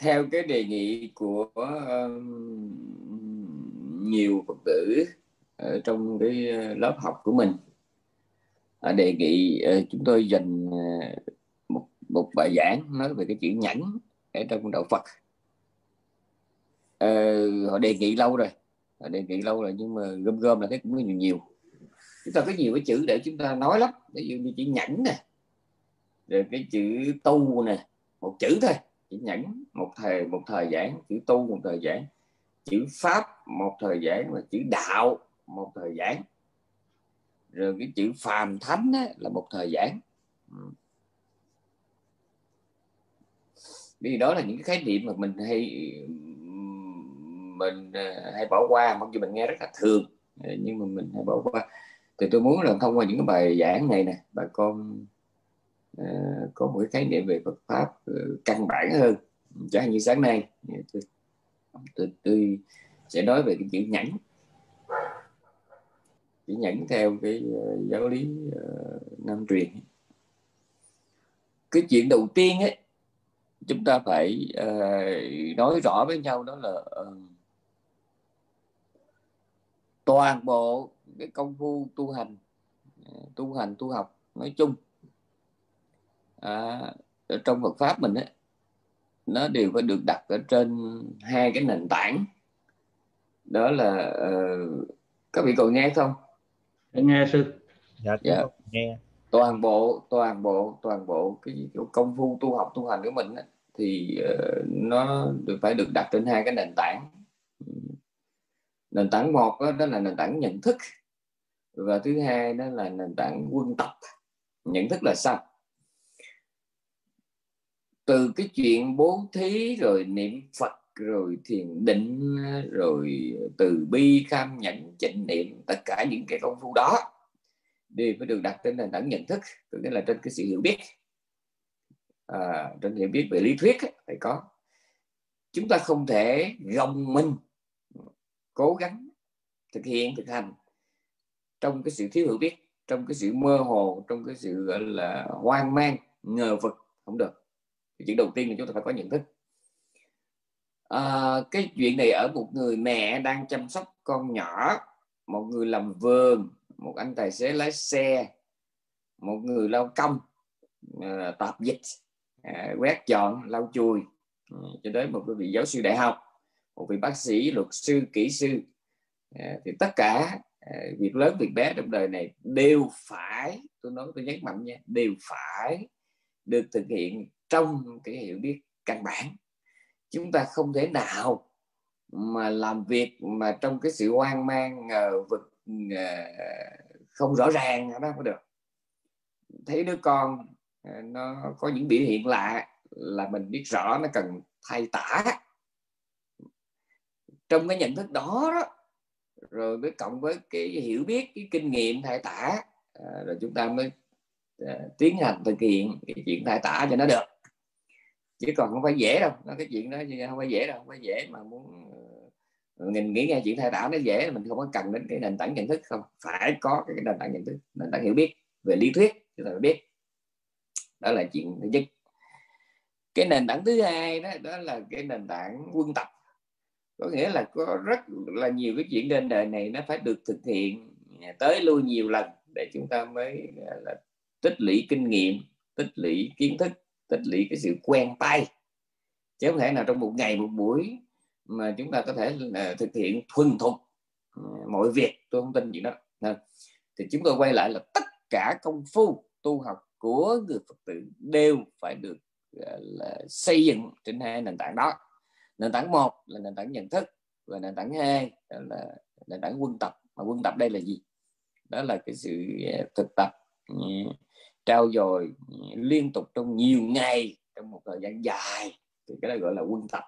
theo cái đề nghị của nhiều phật tử ở trong cái ờ, lớp học của mình. Đề nghị uh, chúng tôi dành uh, một một bài giảng nói về cái chữ nhẫn ở trong đạo Phật. Uh, họ đề nghị lâu rồi họ đề nghị lâu rồi nhưng mà gom gom là thấy cũng nhiều nhiều. Chúng ta có nhiều cái chữ để chúng ta nói lắm ví dụ như chữ nhẫn nè rồi cái chữ tu nè một chữ thôi chữ nhẫn một thời một thời giảng chữ tu một thời giảng chữ pháp một thời giảng và chữ đạo một thời giảng. Rồi cái chữ phàm thánh á, là một thời giảng. Ừ. Vì đó là những cái khái niệm mà mình hay mình ờ, hay bỏ qua mặc dù mình nghe rất là thường nhưng mà mình hay bỏ qua. Thì tôi muốn là thông qua những cái bài giảng này nè bà con Ờ, có một cái khái niệm về Phật pháp ờ, căn bản hơn. Chẳng như sáng nay tôi, tôi, tôi sẽ nói về cái chữ nhẫn. Chữ nhẫn theo cái ờ, giáo lý nam truyền. Cái chuyện đầu tiên ấy chúng ta phải uh, nói rõ với nhau đó là uh, toàn bộ cái công phu tu hành tu hành tu học nói chung à, ở trong Phật pháp mình ấy, nó đều phải được đặt ở trên hai cái nền tảng. Đó là uh, các vị còn nghe không? Nghe sư. Dạ, dạ. nghe. Toàn bộ toàn bộ toàn bộ cái, cái công phu tu học tu hành của mình ấy, thì uh, nó được phải được đặt trên hai cái nền tảng. Nền tảng một đó, đó là nền tảng nhận thức và thứ hai đó là nền tảng quân tập. Nhận thức là sao từ cái chuyện bố thí rồi niệm phật rồi thiền định rồi từ bi kham nhẫn chánh niệm tất cả những cái công phu đó đều phải được đặt trên nền tảng nhận thức tức là trên cái sự hiểu biết. À, trên hiểu biết về lý thuyết phải có. Chúng ta không thể gồng mình cố gắng thực hiện thực hành trong cái sự thiếu hiểu biết trong cái sự mơ hồ trong cái sự gọi là hoang mang ngờ vực không được thì chuyện đầu tiên là chúng ta phải có nhận thức. À, cái chuyện này ở một người mẹ đang chăm sóc con nhỏ một người làm vườn một anh tài xế lái xe một người lao công uh, tạp dịch uh, quét dọn lau chùi uh, cho đến một vị giáo sư đại học một vị bác sĩ luật sư kỹ sư. Uh, thì tất cả việc lớn việc bé trong đời này đều phải tôi nói tôi nhấn mạnh nha đều phải được thực hiện trong cái hiểu biết căn bản. Chúng ta không thể nào mà làm việc mà trong cái sự hoang mang ngờ vực không rõ ràng đó không được. Thấy đứa con ờ, nó có những biểu hiện lạ là mình biết rõ nó cần thay tả. Trong cái nhận thức đó, đó rồi với cộng với cái hiểu biết cái kinh nghiệm thay tả ờ, rồi chúng ta mới ờ, tiến hành thực hiện cái chuyện thay tả cho nó được chứ còn không phải dễ đâu. Nó cái chuyện đó không phải dễ đâu, không phải dễ mà muốn ờ, nhìn mình nghĩ nghe chuyện thay đảo nó dễ, mình không có cần đến cái nền tảng nhận thức không. Phải có cái nền tảng nhận thức, nền tảng hiểu biết về lý thuyết chúng ta phải biết. Đó là chuyện thứ nhất. Cái nền tảng thứ hai đó đó là cái nền tảng quân tập. Có nghĩa là có rất là nhiều cái chuyện trên đời này nó phải được thực hiện tới lui nhiều lần để chúng ta mới là, tích lũy kinh nghiệm, tích lũy kiến thức tích lũy cái sự quen tay. Chứ không thể nào trong một ngày một buổi mà chúng ta có thể là thực hiện thuần thục ờ, mọi việc tôi không tin gì đó. Nên, thì chúng tôi quay lại là tất cả công phu tu học của người phật tử đều phải được ờ, là xây dựng trên hai nền tảng đó. Nền tảng một là nền tảng nhận thức và nền tảng hai là nền tảng quân tập. Mà quân tập đây là gì? Đó là cái sự thực tập ừ, trao dồi liên tục trong nhiều ngày trong một thời gian dài thì cái đó gọi là quân tập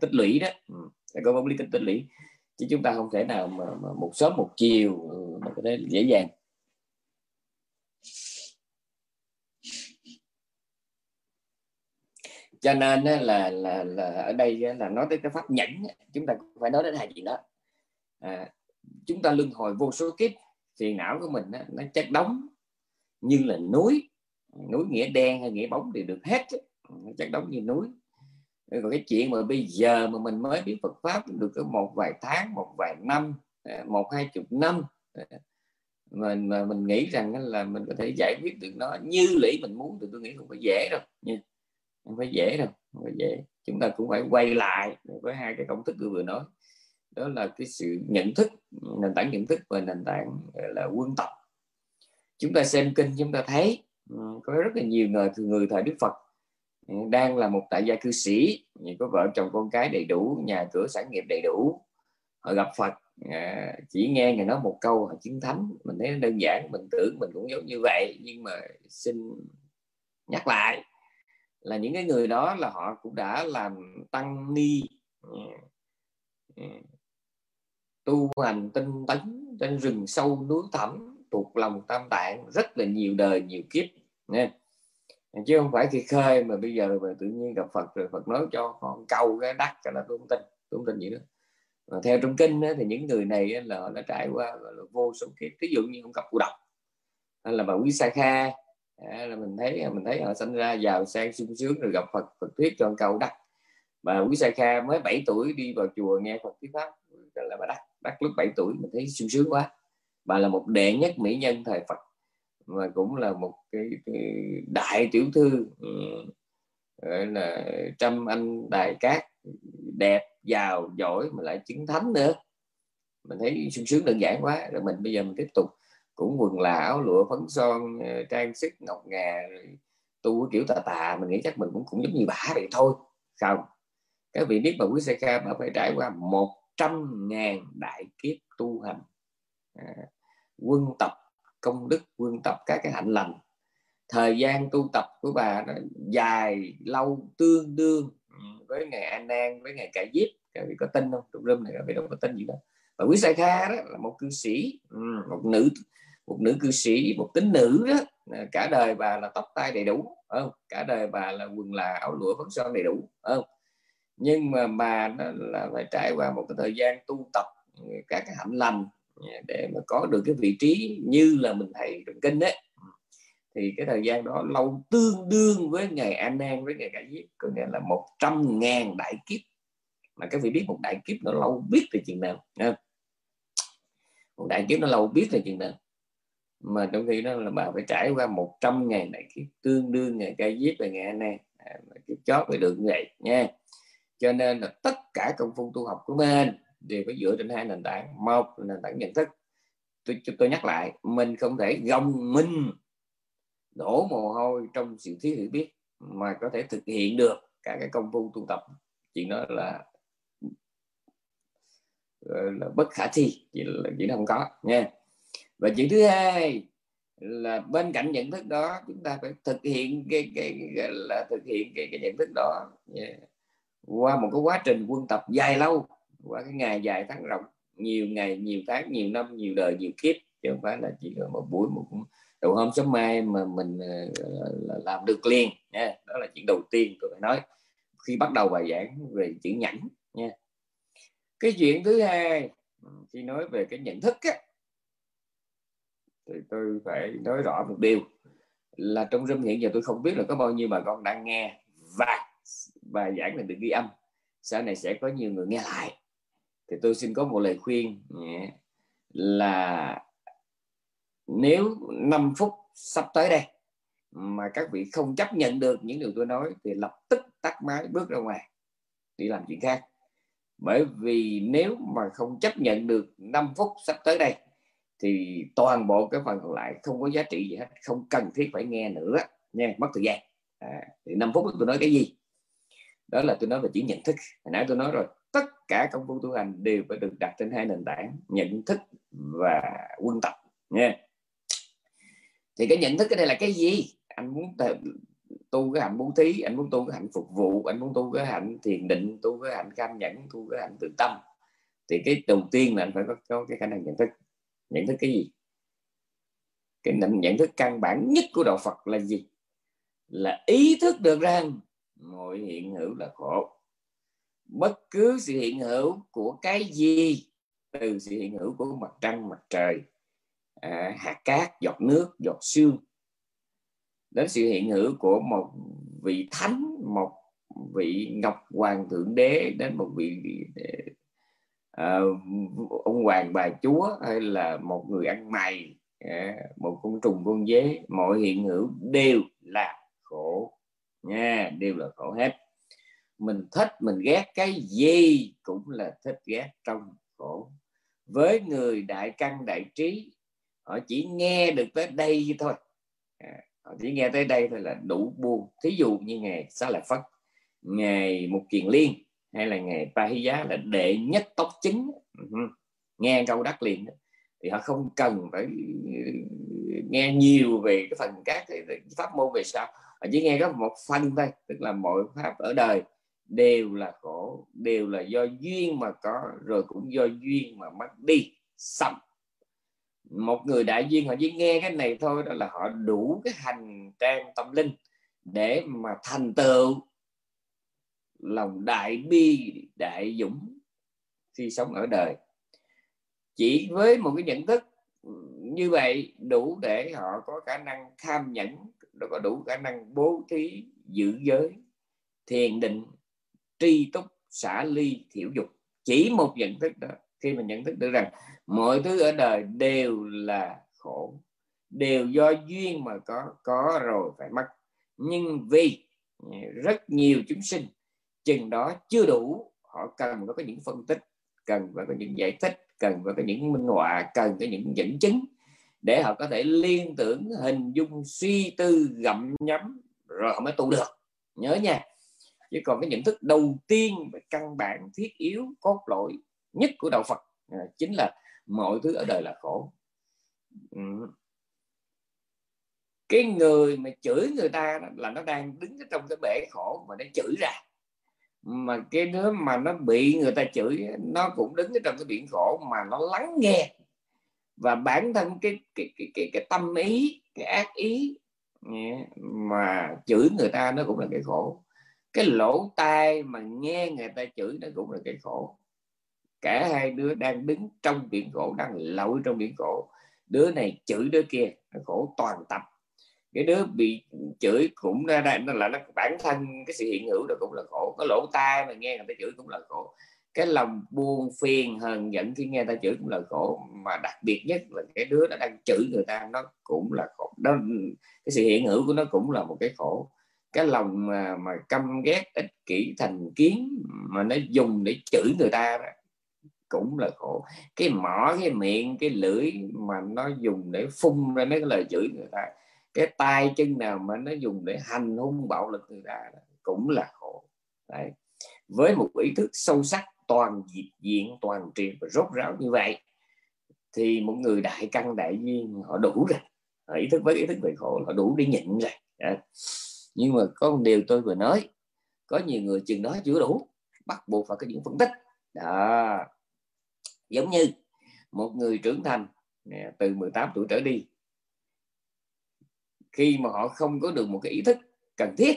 tích lũy đó. Ừ, có vốn lý tích tích lũy. Chứ chúng ta không thể nào mà, mà một sớm một chiều ừ, mà có thể dễ dàng. Cho nên là là là ở đây là nói tới cái pháp nhẫn chúng ta phải nói đến hai chuyện đó. À, chúng ta luân hồi vô số kiếp phiền não của mình nó chất đóng như là núi núi nghĩa đen hay nghĩa bóng thì được hết chắc đóng như núi. Còn cái chuyện mà bây giờ mà mình mới biết Phật pháp được có một vài tháng, một vài năm à, một, hai chục năm à, mình mà mình nghĩ rằng là mình có thể giải quyết được nó như lý mình muốn thì tôi nghĩ không phải dễ đâu. Nha không phải dễ đâu, không phải dễ. Chúng ta cũng phải quay lại với hai cái công thức tôi vừa nói. Đó là cái sự nhận thức, nền tảng nhận thức và nền tảng là quân tập chúng ta xem kinh, chúng ta thấy ừ, có rất là nhiều người người thời Đức Phật ừ, đang là một tại gia cư sĩ ừ, có vợ chồng con cái đầy đủ, nhà cửa sản nghiệp đầy đủ. Họ gặp Phật à, chỉ nghe người nói một câu họ chứng thánh. Mình thấy đơn giản, mình tưởng mình cũng giống như vậy, nhưng mà xin nhắc lại là những cái người đó là họ cũng đã làm tăng ni tu hành tinh tấn trên rừng sâu núi thẳm thuộc lòng tam tạng rất là nhiều đời nhiều kiếp nha chứ không phải khi khơi mà bây giờ mà tự nhiên gặp Phật rồi Phật nói cho con câu cái đắc cho là tôi không tin tôi không tin gì nữa mà theo trong kinh á, thì những người này á, là họ đã trải qua là vô số kiếp. Ví dụ như ông gặp cụ độc hay là bà quý sa kha. À, là mình thấy mình thấy họ sinh ra giàu sang sung sướng rồi gặp Phật Phật thuyết cho câu đắc. Bà quý sa kha mới 7 tuổi đi vào chùa nghe Phật thuyết pháp. Là bà đắc đắc lúc 7 tuổi mình thấy sung sướng quá bà là một đệ nhất mỹ nhân thời Phật và cũng là một cái, cái đại tiểu thư ừ, gọi là trăm anh đài cát đẹp giàu giỏi mà lại chứng thánh nữa. Mình thấy sung sướng đơn giản quá rồi mình bây giờ mình tiếp tục cũng quần là áo lụa phấn son ờ, trang sức ngọc ngà tu kiểu tà tà mình nghĩ chắc mình cũng cũng giống như bà vậy thôi không? Các vị biết bà quý sa kha bà phải trải qua một trăm ngàn đại kiếp tu hành. À, quân tập, công đức quân tập, các cái hạnh lành. Thời gian tu tập của bà nó dài, lâu, tương đương với ngày an nan với ngày cải diếp các vị có tin không? Trong rơm này các vị đâu có tin gì đâu. Và quý sai kha đó là một cư sĩ ừ, một nữ một nữ cư sĩ, một tính nữ đó. À, cả đời bà là tóc tai đầy đủ không? Cả đời bà là quần là áo lụa phấn son đầy đủ không? Nhưng mà bà là phải trải qua một cái thời gian tu tập, các cái hạnh lành để mà có được cái vị trí như là mình thấy trong kinh đấy ừ. thì cái thời gian đó lâu tương đương với ngày an nan với ngày cải giết có nghĩa là một trăm ngàn đại kiếp. Mà các vị biết một đại kiếp nó lâu biết là chừng nào không? một đại kiếp nó lâu biết là chừng nào. Mà trong khi đó là bà phải trải qua một trăm ngàn đại kiếp tương đương ngày cải giết và ngày an nan à, kiếp chót phải được như vậy nha cho nên là tất cả công phu tu học của mình đều phải dựa trên hai nền tảng. Một là nền tảng nhận thức. Tôi, tôi nhắc lại mình không thể gồng minh đổ mồ hôi trong sự thiếu hiểu biết mà có thể thực hiện được cả cái công phu tu tập. Chuyện đó là là bất khả thi chỉ là chỉ không có nha. Và chuyện thứ hai là bên cạnh nhận thức đó chúng ta phải thực hiện cái cái, cái là thực hiện cái, cái nhận thức đó yeah qua một cái quá trình quân tập dài lâu qua cái ngày dài tháng rộng nhiều ngày nhiều tháng nhiều năm nhiều đời nhiều kiếp chứ không phải là chỉ là một buổi một đầu hôm sớm mai mà mình ờ, làm được liền nha. Đó là chuyện đầu tiên tôi phải nói. Khi bắt đầu bài giảng về chữ nhẫn nha. Cái chuyện thứ hai khi nói về cái nhận thức á, thì tôi phải nói rõ một điều là trong râm hiện giờ tôi không biết là có bao nhiêu bà con đang nghe và bài giảng này được ghi âm. Sau này sẽ có nhiều người nghe lại thì tôi xin có một lời khuyên là nếu 5 phút sắp tới đây mà các vị không chấp nhận được những điều tôi nói thì lập tức tắt máy bước ra ngoài đi làm chuyện khác. Bởi vì nếu mà không chấp nhận được 5 phút sắp tới đây thì toàn bộ cái phần còn lại không có giá trị gì hết không cần thiết phải nghe nữa nha mất thời gian. À, thì 5 phút tôi nói cái gì? Đó là tôi nói về chỉ nhận thức. Hồi nãy tôi nói rồi tất cả công phu tu hành đều phải được đặt trên hai nền tảng nhận thức và quân tập nha. Thì cái nhận thức cái đây là cái gì? Anh muốn tu cái hạnh bố thí anh muốn tu cái hạnh phục vụ anh muốn tu cái hạnh thiền định tu cái hạnh cam nhẫn tu cái hạnh tự tâm. Thì cái đầu tiên là anh phải có, có cái khả năng nhận thức. Nhận thức cái gì? Cái nhận thức căn bản nhất của đạo Phật là gì? Là ý thức được rằng mọi hiện hữu là khổ bất cứ sự hiện hữu của cái gì từ sự hiện hữu của mặt trăng mặt trời à, hạt cát giọt nước giọt sương đến sự hiện hữu của một vị thánh một vị ngọc hoàng thượng đế đến một vị à, ông hoàng bà chúa hay là một người ăn mày à, một con trùng con dế mọi hiện hữu đều là khổ nha đều là khổ hết mình thích mình ghét cái gì cũng là thích ghét trong khổ. Với người đại căn đại trí họ chỉ nghe được tới đây thôi. À, họ chỉ nghe tới đây thôi là đủ buồn. Thí dụ như ngày xá lợi phất ngày một kiền liên hay là ngày ba hy giá là đệ nhất tóc chính. Ừ, nghe câu đắc liền thì họ không cần phải nghe nhiều về cái phần các cái pháp môn về sau họ chỉ nghe có một phần thôi tức là mọi pháp ở đời đều là khổ, đều là do duyên mà có, rồi cũng do duyên mà mất đi, xong. Một người đại duyên, họ chỉ nghe cái này thôi, đó là họ đủ cái hành trang tâm linh để mà thành tựu. Lòng đại bi, đại dũng khi sống ở đời. Chỉ với một cái nhận thức như vậy đủ để họ có khả năng tham nhẫn, có đủ khả năng bố thí giữ giới, thiền định tri túc, xả ly, thiểu dục. Chỉ một nhận thức đó, khi mình nhận thức được rằng mọi thứ ở đời đều là khổ, đều do duyên mà có có rồi phải mất. Nhưng vì rất nhiều chúng sinh, chừng đó chưa đủ, họ cần có những phân tích, cần phải có những giải thích, cần phải có những minh họa, cần có những dẫn chứng để họ có thể liên tưởng, hình dung, suy tư, gặm nhấm, rồi họ mới tu được. Nhớ nha chứ còn cái nhận thức đầu tiên và căn bản thiết yếu cốt lõi nhất của đạo Phật à, chính là mọi thứ ở đời là khổ. Ừ. cái người mà chửi người ta là nó đang đứng trong cái bể khổ mà nó chửi ra. Mà cái đứa mà nó bị người ta chửi nó cũng đứng trong cái biển khổ mà nó lắng nghe. Và bản thân cái cái cái cái, cái tâm ý cái ác ý mà chửi người ta nó cũng là cái khổ cái lỗ tai mà nghe người ta chửi nó cũng là cái khổ. Cả hai đứa đang đứng trong biển khổ, đang lội trong biển khổ. Đứa này chửi đứa kia, nó khổ toàn tập. Cái đứa bị chửi cũng ra đây, nó là nó bản thân cái sự hiện hữu đó cũng là khổ. Cái lỗ tai mà nghe người ta chửi cũng là khổ. Cái lòng buồn phiền hờn giận khi nghe ta chửi cũng là khổ. Mà đặc biệt nhất là cái đứa nó đang chửi người ta, nó cũng là khổ. Đó, cái sự hiện hữu của nó cũng là một cái khổ cái lòng mà mà căm ghét ích kỷ thành kiến mà nó dùng để chửi người ta đó, cũng là khổ. Cái mỏ cái miệng cái lưỡi mà nó dùng để phun ra mấy cái lời chửi người ta. Cái tay chân nào mà nó dùng để hành hung bạo lực người ta đó, cũng là khổ. Đấy. với một ý thức sâu sắc toàn diện toàn triệt và rốt ráo như vậy thì một người đại căn đại duyên họ đủ rồi. Họ ý thức với ý thức về khổ họ đủ để nhịn rồi nhưng mà có một điều tôi vừa nói, có nhiều người chừng đó chưa đủ, bắt buộc phải có những phân tích. Đó. Giống như một người trưởng thành từ 18 tuổi trở đi, khi mà họ không có được một cái ý thức cần thiết,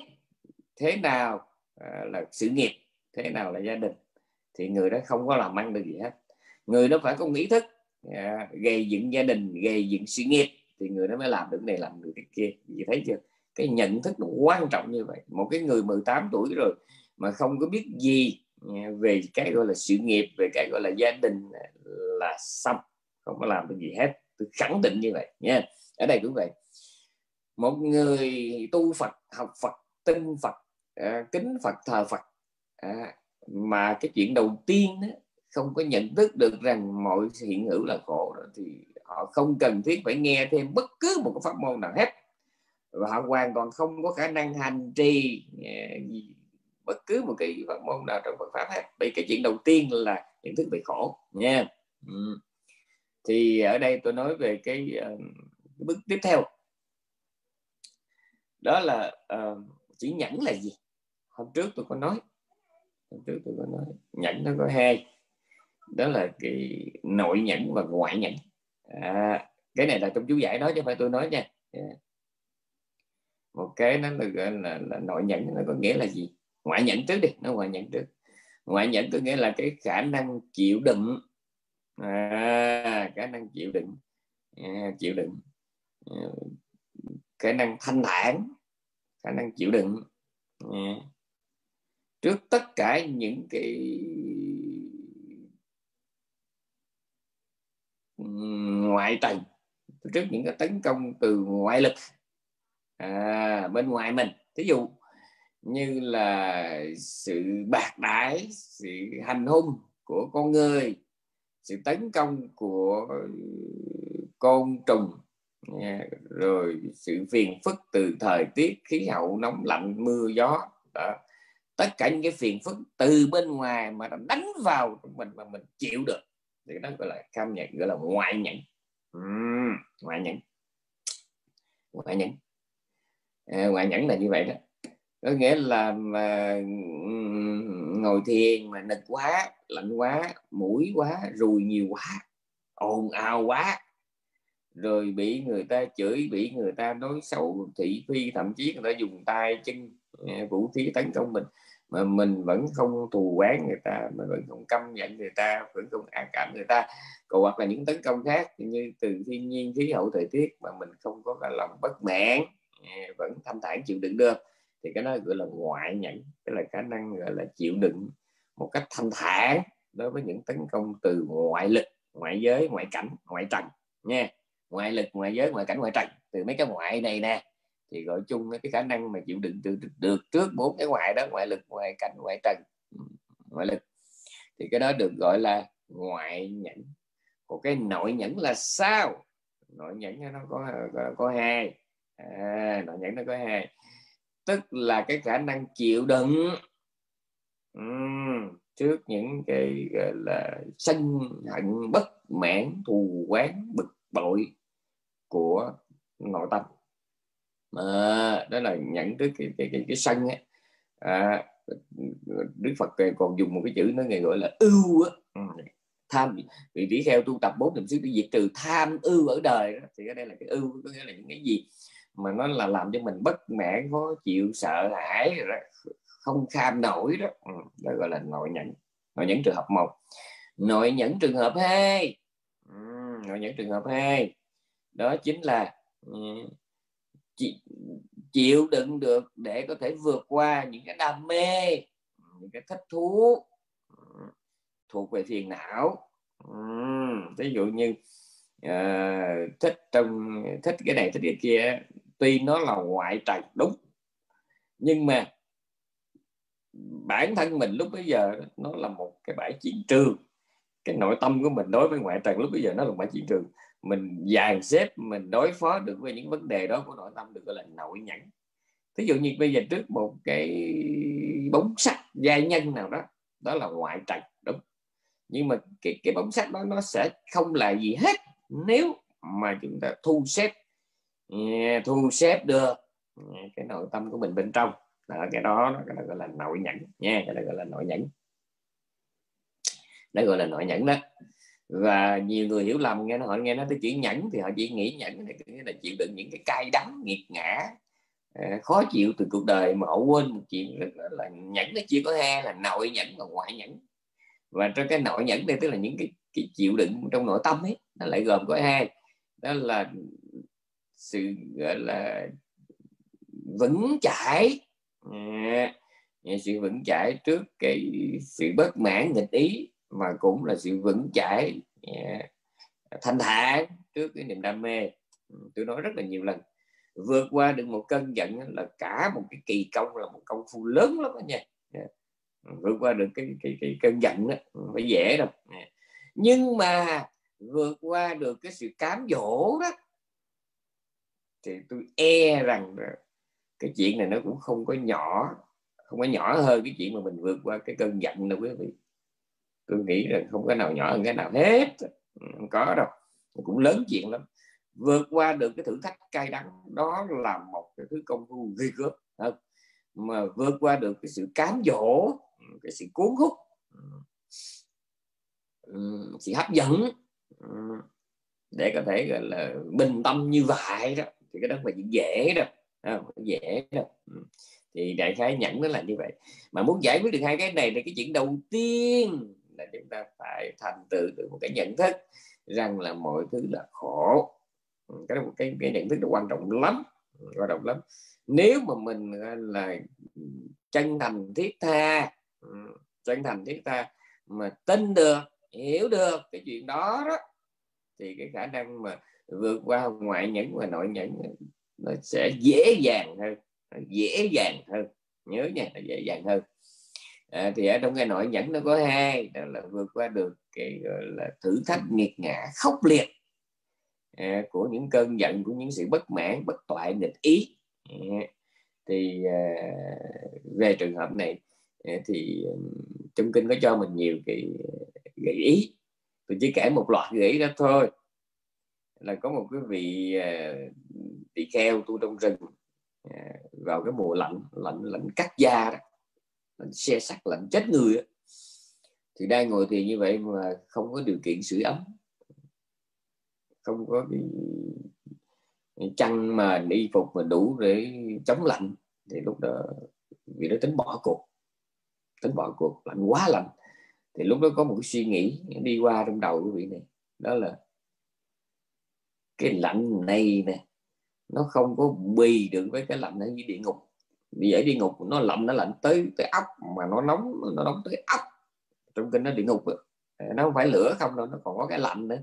thế nào à, là sự nghiệp, thế nào là gia đình, thì người đó không có làm ăn được gì hết. Người đó phải có một ý thức à, gây dựng gia đình, gây dựng sự nghiệp, thì người đó mới làm được này, làm được cái kia. Gì thấy chưa? Cái nhận thức nó quan trọng như vậy. Một cái người 18 tuổi rồi mà không có biết gì à, về cái gọi là sự nghiệp về cái gọi là gia đình là xong không có làm được gì hết. Tôi khẳng định như vậy nha. Ở đây cũng vậy. Một người tu Phật học Phật tin Phật à, kính Phật thờ Phật à, mà cái chuyện đầu tiên đó, không có nhận thức được rằng mọi hiện hữu là khổ đó, thì họ không cần thiết phải nghe thêm bất cứ một cái pháp môn nào hết và họ hoàn toàn không có khả năng hành trì à, bất cứ một cái pháp môn nào trong Phật pháp hết. Vì cái chuyện đầu tiên là nhận thức về khổ nha. Ừ. thì ở đây tôi nói về cái, uh, cái bước tiếp theo. Đó là uh, chữ nhẫn là gì? Hôm trước tôi có nói. Hôm trước tôi có nói. Nhẫn nó có hai. Đó là cái nội nhẫn và ngoại nhẫn. À, cái này là trong chú giải nói chứ không phải tôi nói nha. Yeah một cái nó là gọi là, là nội nhẫn nó có nghĩa là gì? Ngoại nhẫn trước đi nó ngoại nhẫn trước. Ngoại nhẫn có nghĩa là cái khả năng chịu đựng. À, khả năng chịu đựng. À, chịu đựng. À, khả năng thanh thản khả năng chịu đựng. À. trước tất cả những cái ừ, ngoại tầng trước những cái tấn công từ ngoại lực à, bên ngoài mình. Ví dụ như là sự bạc đãi sự hành hung của con người sự tấn công của côn trùng rồi sự phiền phức từ thời tiết khí hậu nóng lạnh mưa gió đó. tất cả những cái phiền phức từ bên ngoài mà nó đánh vào mình mà mình chịu được thì đó gọi là cam nhận gọi là ngoại nhận ừ, ngoại nhẫn. Ngoại nhẫn à, ngoại nhẫn là như vậy đó. Có nghĩa là mà ngồi thiền mà nực quá lạnh quá mũi quá rùi nhiều quá ồn ào quá rồi bị người ta chửi bị người ta nói xấu thị phi thậm chí người ta dùng tay chân à, vũ khí tấn công mình mà mình vẫn không thù quán người ta mình vẫn không căm giận người ta vẫn không ác cảm người ta. Còn hoặc là những tấn công khác như từ thiên nhiên khí hậu thời tiết mà mình không có cái lòng bất mãn vẫn thanh thản chịu đựng được. Thì cái đó gọi là ngoại nhẫn tức là khả năng gọi là chịu đựng một cách thanh thản đối với những tấn công từ ngoại lực ngoại giới ngoại cảnh ngoại trần nha. Ngoại lực ngoại giới ngoại cảnh ngoại trần. Từ mấy cái ngoại này nè thì gọi chung cái khả năng mà chịu đựng được, được trước bốn cái ngoại đó ngoại lực ngoại cảnh ngoại trần ngoại lực. Thì cái đó được gọi là ngoại nhẫn. Còn cái nội nhẫn là sao? Nội nhẫn nó có có, có hai à, nội nhẫn nó có hai. Tức là cái khả năng chịu đựng. Uhm, trước những cái gọi là sân hận bất mãn thù quán bực bội của nội tâm. À, đó là nhận trước cái cái cái, cái sân ấy. À, Đức Phật còn dùng một cái chữ nó ngày gọi là ưu á. Tham vị tỷ kheo tu tập bốn niệm xứ để diệt trừ tham ưu ở đời đó. thì ở đây là cái ưu có nghĩa là những cái gì? Mà nó là làm cho mình bất mãn khó chịu sợ hãi không kham nổi đó. Ừ, đó gọi là nội nhẫn. Nội nhẫn trường hợp một. Nội nhẫn trường hợp hai. Ừ, nội nhẫn trường hợp hai. Đó chính là ừ, chị, chịu đựng được để có thể vượt qua những cái đam mê những cái thích thú thuộc về phiền não. Ví dụ như uh, thích trong thích cái này thích cái kia tuy nó là ngoại trần đúng. Nhưng mà bản thân mình lúc bây giờ nó là một cái bãi chiến trường. Cái nội tâm của mình đối với ngoại trần lúc bây giờ nó là một bãi chiến trường. Mình dàn xếp, mình đối phó được với những vấn đề đó của nội tâm được gọi là nội nhẫn. Ví dụ như bây giờ trước một cái bóng sắt giai nhân nào đó đó là ngoại trần đúng. Nhưng mà cái cái bóng sắt đó nó sẽ không là gì hết nếu mà chúng ta thu xếp thu xếp được. Cái nội tâm của mình bên trong. Là cái đó cái đó gọi là nội nhẫn. Nha cái đó gọi là nội nhẫn. Đó gọi là nội nhẫn đó. Và nhiều người hiểu lầm nghe nó họ nghe nó tới chuyện nhẫn thì họ chỉ nghĩ nhẫn này là chịu đựng những cái cay đắng nghiệt ngã. Ờ, khó chịu từ cuộc đời mà họ quên một chuyện là, là nhẫn nó chia có hai là nội nhẫn và ngoại nhẫn. Và trong cái nội nhẫn đây tức là những cái, cái chịu đựng trong nội tâm ấy nó lại gồm có hai đó là sự gọi là vững chãi. À, sự vững chãi trước cái sự bất mãn nghịch ý mà cũng là sự vững chãi à, thanh thản trước cái niềm đam mê. Ừ, tôi nói rất là nhiều lần. Vượt qua được một cơn giận là cả một cái kỳ công là một công phu lớn lắm đó nha. Vượt qua được cái cái cái cơn giận đó phải dễ đâu. Nhưng mà vượt qua được cái sự cám dỗ đó thì tôi e rằng cái chuyện này nó cũng không có nhỏ, không có nhỏ hơn cái chuyện mà mình vượt qua cái cơn giận đâu quý vị. Tôi nghĩ là không có nào nhỏ hơn cái nào hết. Ừ, không có đâu. Cũng lớn chuyện lắm. Vượt qua được cái thử thách cay đắng, đó là một cái thứ công phu ghê gớm không? mà vượt qua được cái sự cám dỗ ừ, cái sự cuốn hút ừ, sự hấp dẫn để có thể gọi là bình tâm như vậy đó thì cái đó à, phải dễ đâu, không, dễ đâu. thì đại khái nhẫn nó là như vậy. Mà muốn giải quyết được hai cái này thì cái chuyện đầu tiên là chúng ta phải thành tựu được một cái nhận thức rằng là mọi thứ là khổ. Ừ, cái một cái, cái nhận thức là quan trọng lắm. Ừ, quan trọng lắm. Nếu mà mình là chân thành thiết tha ừ, chân thành thiết tha mà tin được hiểu được cái chuyện đó đó thì cái khả năng mà vượt qua ngoại nhẫn và nội nhẫn nó sẽ dễ dàng hơn dễ dàng hơn. Nhớ nha là dễ dàng hơn. À, thì ở trong cái nội nhẫn nó có hai đó là vượt qua được cái gọi là thử thách nghiệt ngã khốc liệt à, của những cơn giận của những sự bất mãn bất toại nghịch ý. À, thì à, về trường hợp này à, thì ừ, trong kinh có cho mình nhiều cái gợi ý. Tôi chỉ kể một loạt gợi ý đó thôi là có một cái vị à, tỳ kheo tu trong rừng à, vào cái mùa lạnh lạnh lạnh cắt da đó, lạnh xe sắt, lạnh chết người đó. thì đang ngồi thì như vậy mà không có điều kiện sưởi ấm. Không có cái chăn mà y phục mà đủ để chống lạnh. Thì lúc đó vì nó tính bỏ cuộc, tính bỏ cuộc, lạnh quá lạnh. Thì lúc đó có một cái suy nghĩ đi qua trong đầu của vị này. Đó là cái lạnh này nè nó không có bì được với cái lạnh ở dưới địa ngục vì ở địa ngục nó lạnh nó lạnh tới tới ốc mà nó nóng nó nóng tới ốc trong kinh nó địa ngục à, nó không phải lửa không đâu nó còn có cái lạnh nữa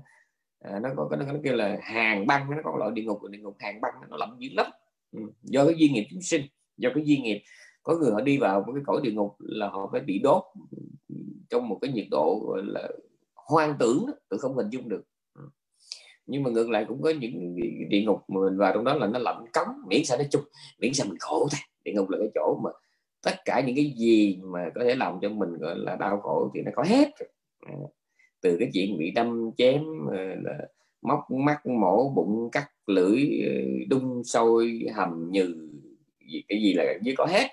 à, nó có cái nó, kêu là hàng băng nó có loại địa ngục địa ngục hàng băng nó lạnh dữ lắm ừ. do cái duyên nghiệp chúng sinh do cái duyên nghiệp có người họ đi vào một cái cõi địa ngục là họ phải bị đốt trong một cái nhiệt độ gọi là hoang tưởng tôi không hình dung được nhưng mà ngược lại cũng có những địa ngục mà mình vào trong đó là nó lạnh cống miễn sao nó chung, miễn sao mình khổ thôi. Địa ngục là cái chỗ mà tất cả những cái gì mà có thể làm cho mình, gọi là, đau khổ thì nó có hết à, từ cái chuyện bị đâm chém ờ, là móc mắt, mổ bụng, cắt lưỡi ờ, đun sôi, hầm nhừ, gì, cái gì là dưới có hết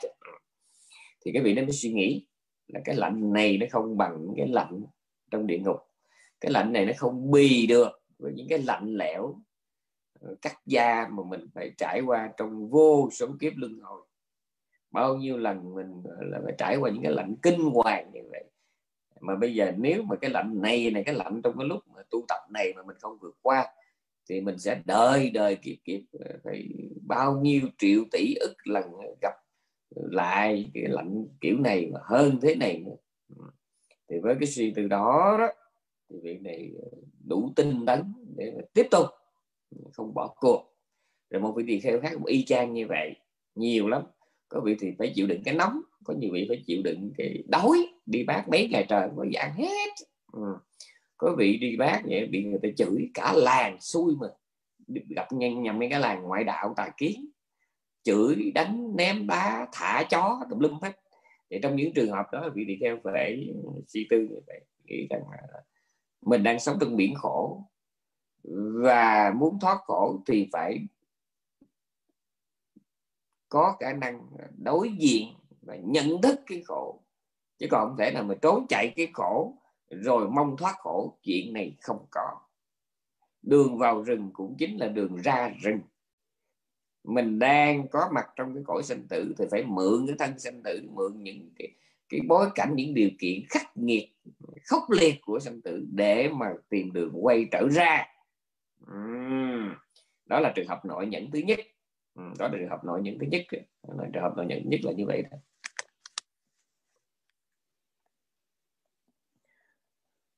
thì cái vị nó mới suy nghĩ là cái lạnh này nó không bằng cái lạnh trong địa ngục. Cái lạnh này nó không bì được với những cái lạnh lẽo ờ, cắt da mà mình phải trải qua trong vô số kiếp luân hồi. Bao nhiêu lần mình là, phải trải qua những cái lạnh kinh hoàng như vậy. Mà bây giờ nếu mà cái lạnh này này, cái lạnh trong cái lúc mà tu tập này mà mình không vượt qua, thì mình sẽ đời đời kiếp kiếp ờ, phải bao nhiêu triệu tỷ ức lần gặp lại cái lạnh kiểu này mà hơn thế này nữa. Ừ. Thì với cái suy từ đó đó thì vị này ờ, đủ tinh tấn để mà tiếp tục không bỏ cuộc. Rồi một vị tỳ kheo khác cũng y chang như vậy nhiều lắm. Có vị thì phải chịu đựng cái nóng có nhiều vị phải chịu đựng cái đói đi bác mấy ngày trời có dạng hết. Ừ. có vị đi bác vậy bị người ta chửi cả làng xui mà gặp nhầm, nhầm mấy cái làng ngoại đạo tà kiến chửi đánh ném đá thả chó tùm lum hết. Thì trong những trường hợp đó vị tỳ kheo phải suy tư như vậy nghĩ rằng là mình đang sống trong biển khổ. Và muốn thoát khổ thì phải có khả năng đối diện và nhận thức cái khổ. Chứ còn không thể nào mà trốn chạy cái khổ rồi mong thoát khổ. Chuyện này không có. Đường vào rừng cũng chính là đường ra rừng. Mình đang có mặt trong cái cõi sinh tử thì phải mượn cái thân sinh tử, mượn những cái cái bối cảnh, những điều kiện khắc nghiệt khốc liệt của sanh tử để mà tìm đường quay trở ra uhm. đó là trường hợp nội nhẫn thứ nhất uhm. đó là trường hợp nội nhẫn thứ nhất là trường hợp nội nhẫn nhất là như vậy thôi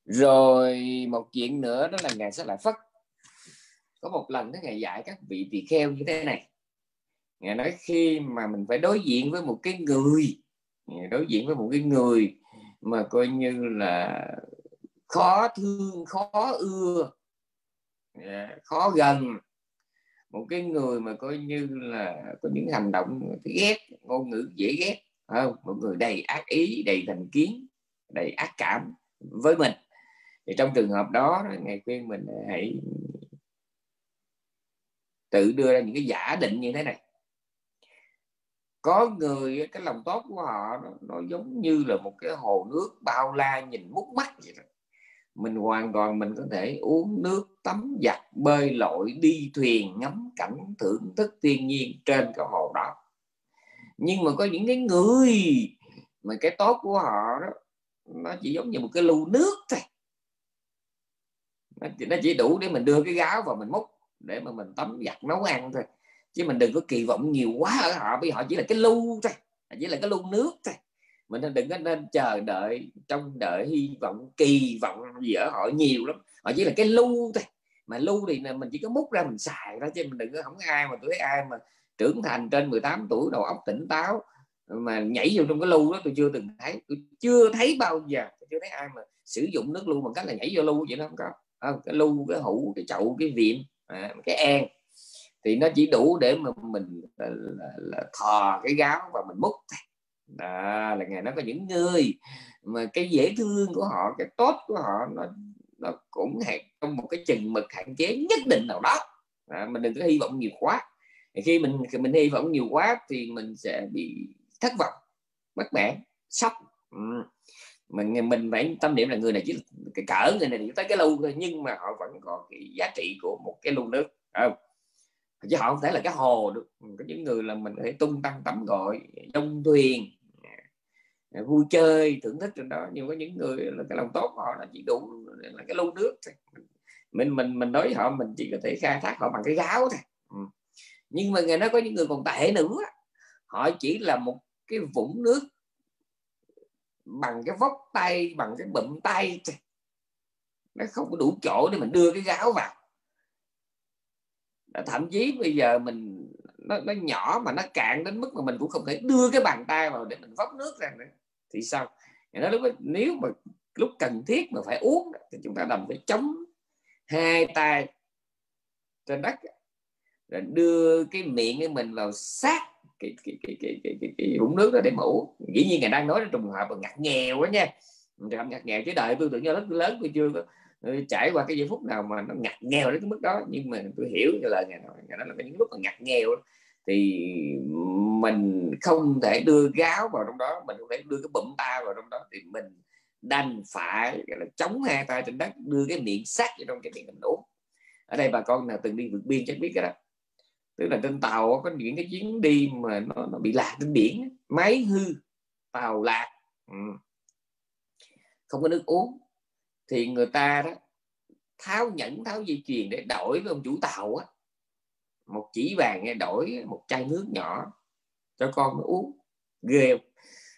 rồi, một chuyện nữa, đó là ngài sẽ lại phất có một lần đó, ngài dạy các vị tỳ kheo như thế này ngài nói khi mà mình phải đối diện với một cái người đối diện với một cái người mà coi như là khó thương, khó ưa khó gần. Một cái người mà coi như là có những hành động ghét, ngôn ngữ dễ ghét không? Một người đầy ác ý, đầy thành kiến, đầy ác cảm với mình. Thì trong trường hợp đó ngài khuyên mình hãy tự đưa ra những cái giả định như thế này có người cái lòng tốt của họ nó, nó giống như là một cái hồ nước bao la nhìn mút mắt vậy đó. Mình hoàn toàn mình có thể uống nước tắm giặt bơi lội đi thuyền ngắm cảnh thưởng thức thiên nhiên trên cái hồ đó. Nhưng mà có những cái người mà cái tốt của họ đó nó chỉ giống như một cái lưu nước thôi. Nó chỉ, nó chỉ đủ để mình đưa cái gáo vào mình múc để mà mình tắm giặt nấu ăn thôi chứ mình đừng có kỳ vọng nhiều quá ở họ vì họ chỉ là cái lưu thôi chỉ là cái lưu nước thôi. Mình đừng có nên chờ đợi trong đợi hy vọng kỳ vọng gì ở họ nhiều lắm. Họ chỉ là cái lưu thôi. Mà lưu thì mình chỉ có múc ra mình xài đó chứ mình đừng có không ai mà tôi ai mà trưởng thành trên 18 tuổi đầu óc tỉnh táo mà nhảy vô trong cái lưu đó tôi chưa từng thấy. Tôi chưa thấy bao giờ tôi chưa thấy ai mà sử dụng nước lưu bằng cách là nhảy vô lưu vậy nó không có. À, cái lưu cái hũ cái chậu cái viện à, cái an thì nó chỉ đủ để mà mình là, là, là thò cái gáo và mình múc. Đó là ngày nó có những người mà cái dễ thương của họ cái tốt của họ nó nó cũng hạn trong một cái chừng mực hạn chế nhất định nào đó. À, mình đừng có hy vọng nhiều quá. Khi mình mình hy vọng nhiều quá thì mình sẽ bị thất vọng bất mãn sốc. Ừ. mình mình phải tâm niệm là người này chỉ cái cỡ người này chỉ tới cái lưu thôi nhưng mà họ vẫn còn cái giá trị của một cái lu nước không? Chứ họ không thể là cái hồ được. Ừ, có những người là mình có thể tung tăng tắm gọi đông thuyền à, vui chơi, thưởng thức trên đó. Nhưng có những người là cái lòng tốt của họ là chỉ đủ là cái lu nước thôi. Mình mình mình nói họ, mình chỉ có thể khai thác họ bằng cái gáo thôi. Ừ. nhưng mà người nó có những người còn tệ nữa. Họ chỉ là một cái vũng nước bằng cái vóc tay, bằng cái bụng tay nó không có đủ chỗ để mình đưa cái gáo vào thậm chí bây giờ mình nó, nó nhỏ mà nó cạn đến mức mà mình cũng không thể đưa cái bàn tay vào để mình vóc nước ra nữa. Thì sao? Nó lúc nếu mà lúc cần thiết mà phải uống thì chúng ta đành phải chống hai tay trên đất rồi đưa cái miệng của mình vào sát cái cái cái cái cái, cái, cái vũng nước đó để mũ dĩ nhiên ngài đang nói đến trùng hợp là ngặt nghèo đó nha. Ngặt nghèo chứ đợi tôi tự như lớn lớn tôi chưa Ừ, trải qua cái giây phút nào mà nó ngặt nghèo đến cái mức đó nhưng mà tôi hiểu như là ngày nói ngày đó là những lúc mà ngặt nghèo thì mình không thể đưa gáo vào trong đó mình không thể đưa cái bụng ta vào trong đó thì mình đành phải gọi là chống hai tay trên đất đưa cái miệng sát vào trong cái miệng mình uống. Ở đây bà con nào từng đi vượt biên chắc biết cái đó. Tức là trên tàu có những cái chuyến đi mà nó, nó bị lạc trên biển máy hư tàu lạc. Ừ. không có nước uống thì người ta đó tháo nhẫn tháo dây chuyền để đổi với ông chủ tàu á. Một chỉ vàng để đổi một chai nước nhỏ cho con nó uống ghê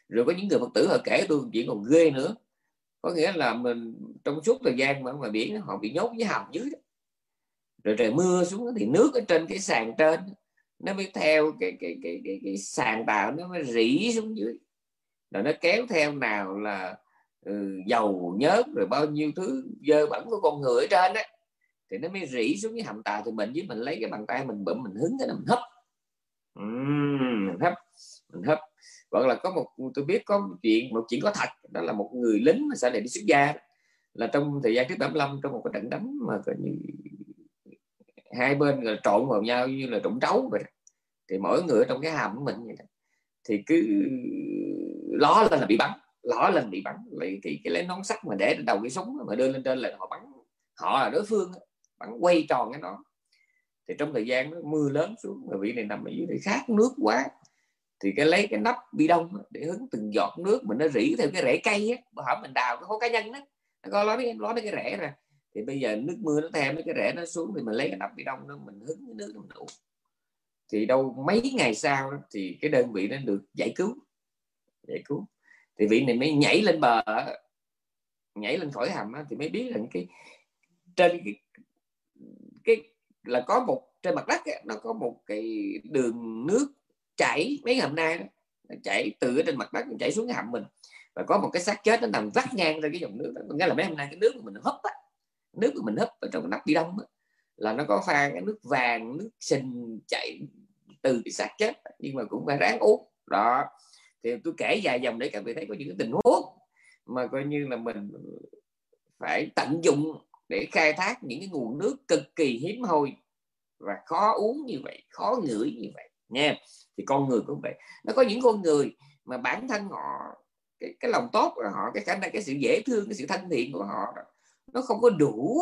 rồi có những người phật tử họ kể tôi chuyện còn ghê nữa. Có nghĩa là mình trong suốt thời gian mà ngoài biển họ bị nhốt với hầm dưới đó. rồi trời mưa xuống thì nước ở trên cái sàn trên nó mới theo cái cái cái cái, cái sàn tàu nó mới rỉ xuống dưới. Rồi nó kéo theo nào là Ừ, dầu nhớt rồi bao nhiêu thứ dơ bẩn của con người ở trên á thì nó mới rỉ xuống cái hầm tà thì mình. Với mình lấy cái bàn tay mình bụm mình hứng cái mình hấp. Uhm, mình hấp mình hấp. Hoặc là có một tôi biết có một chuyện một chuyện có thật. Đó là một người lính mà sẽ để đi xuất gia là trong thời gian trước 85 trong một cái trận đánh mà coi như hai bên là trộn vào nhau như là trộn trấu vậy thì mỗi người trong cái hầm của mình vậy đó. thì cứ ló lên là bị bắn lõ lên bị bắn vậy cái, cái lấy nón sắt mà để đầu cái súng mà đưa lên trên là họ bắn họ là đối phương bắn quay tròn cái nó, thì trong thời gian đó, mưa lớn xuống mà vị này nằm ở dưới thì khát nước quá thì cái lấy cái nắp bi đông để hứng từng giọt nước mình nó rỉ theo cái rễ cây á hở mình đào cái hố cá nhân đó. Nó có nói mấy nói cái rễ ra. Thì bây giờ nước mưa nó theo mấy cái rễ nó xuống thì mình lấy cái nắp bi đông đó mình hứng cái nước nó đủ thì đâu mấy ngày sau đó, thì cái đơn vị nó được giải cứu. Giải cứu thì vị này mới nhảy lên bờ nhảy lên khỏi hầm thì mới biết rằng cái trên cái cái là có một trên mặt đất ấy, nó có một cái đường nước chảy mấy hôm nay đó, nó chảy từ trên mặt đất chảy xuống cái hầm mình. Và có một cái xác chết nó nằm vắt ngang ra cái dòng nước đó. Nghĩa là mấy hôm nay cái nước của mình hấp á nước của mình hấp ở trong cái nắp bị đông á, là nó có pha cái nước vàng nước sình chảy từ cái xác chết. Nhưng mà cũng phải ráng uống. Đó thì tôi kể dài dòng để các vị thấy có những cái tình huống mà coi như là mình phải tận dụng để khai thác những cái nguồn nước cực kỳ hiếm hoi và khó uống như vậy khó ngửi như vậy nha thì con người cũng vậy. Nó có những con người mà bản thân họ cái, cái lòng tốt của họ cái khả năng cái sự dễ thương cái sự thân thiện của họ nó không có đủ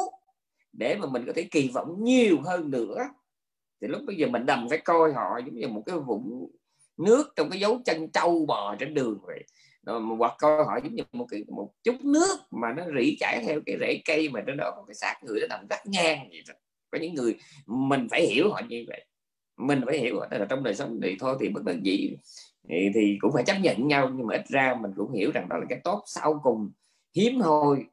để mà mình có thể kỳ vọng nhiều hơn nữa. Thì lúc bây giờ mình đầm phải coi họ giống như một cái vũng nước trong cái dấu chân trâu bò trên đường vậy hoặc coi họ giống như một cái một chút nước mà nó rỉ chảy theo cái rễ cây mà trên đó có cái xác người nó nằm cắt ngang vậy đó. có những người mình phải hiểu họ như vậy. Mình phải hiểu là trong đời sống thì thôi thì bất đắc dĩ. Thì, thì cũng phải chấp nhận nhau nhưng mà ít ra mình cũng hiểu rằng đó là cái tốt sau cùng hiếm hoi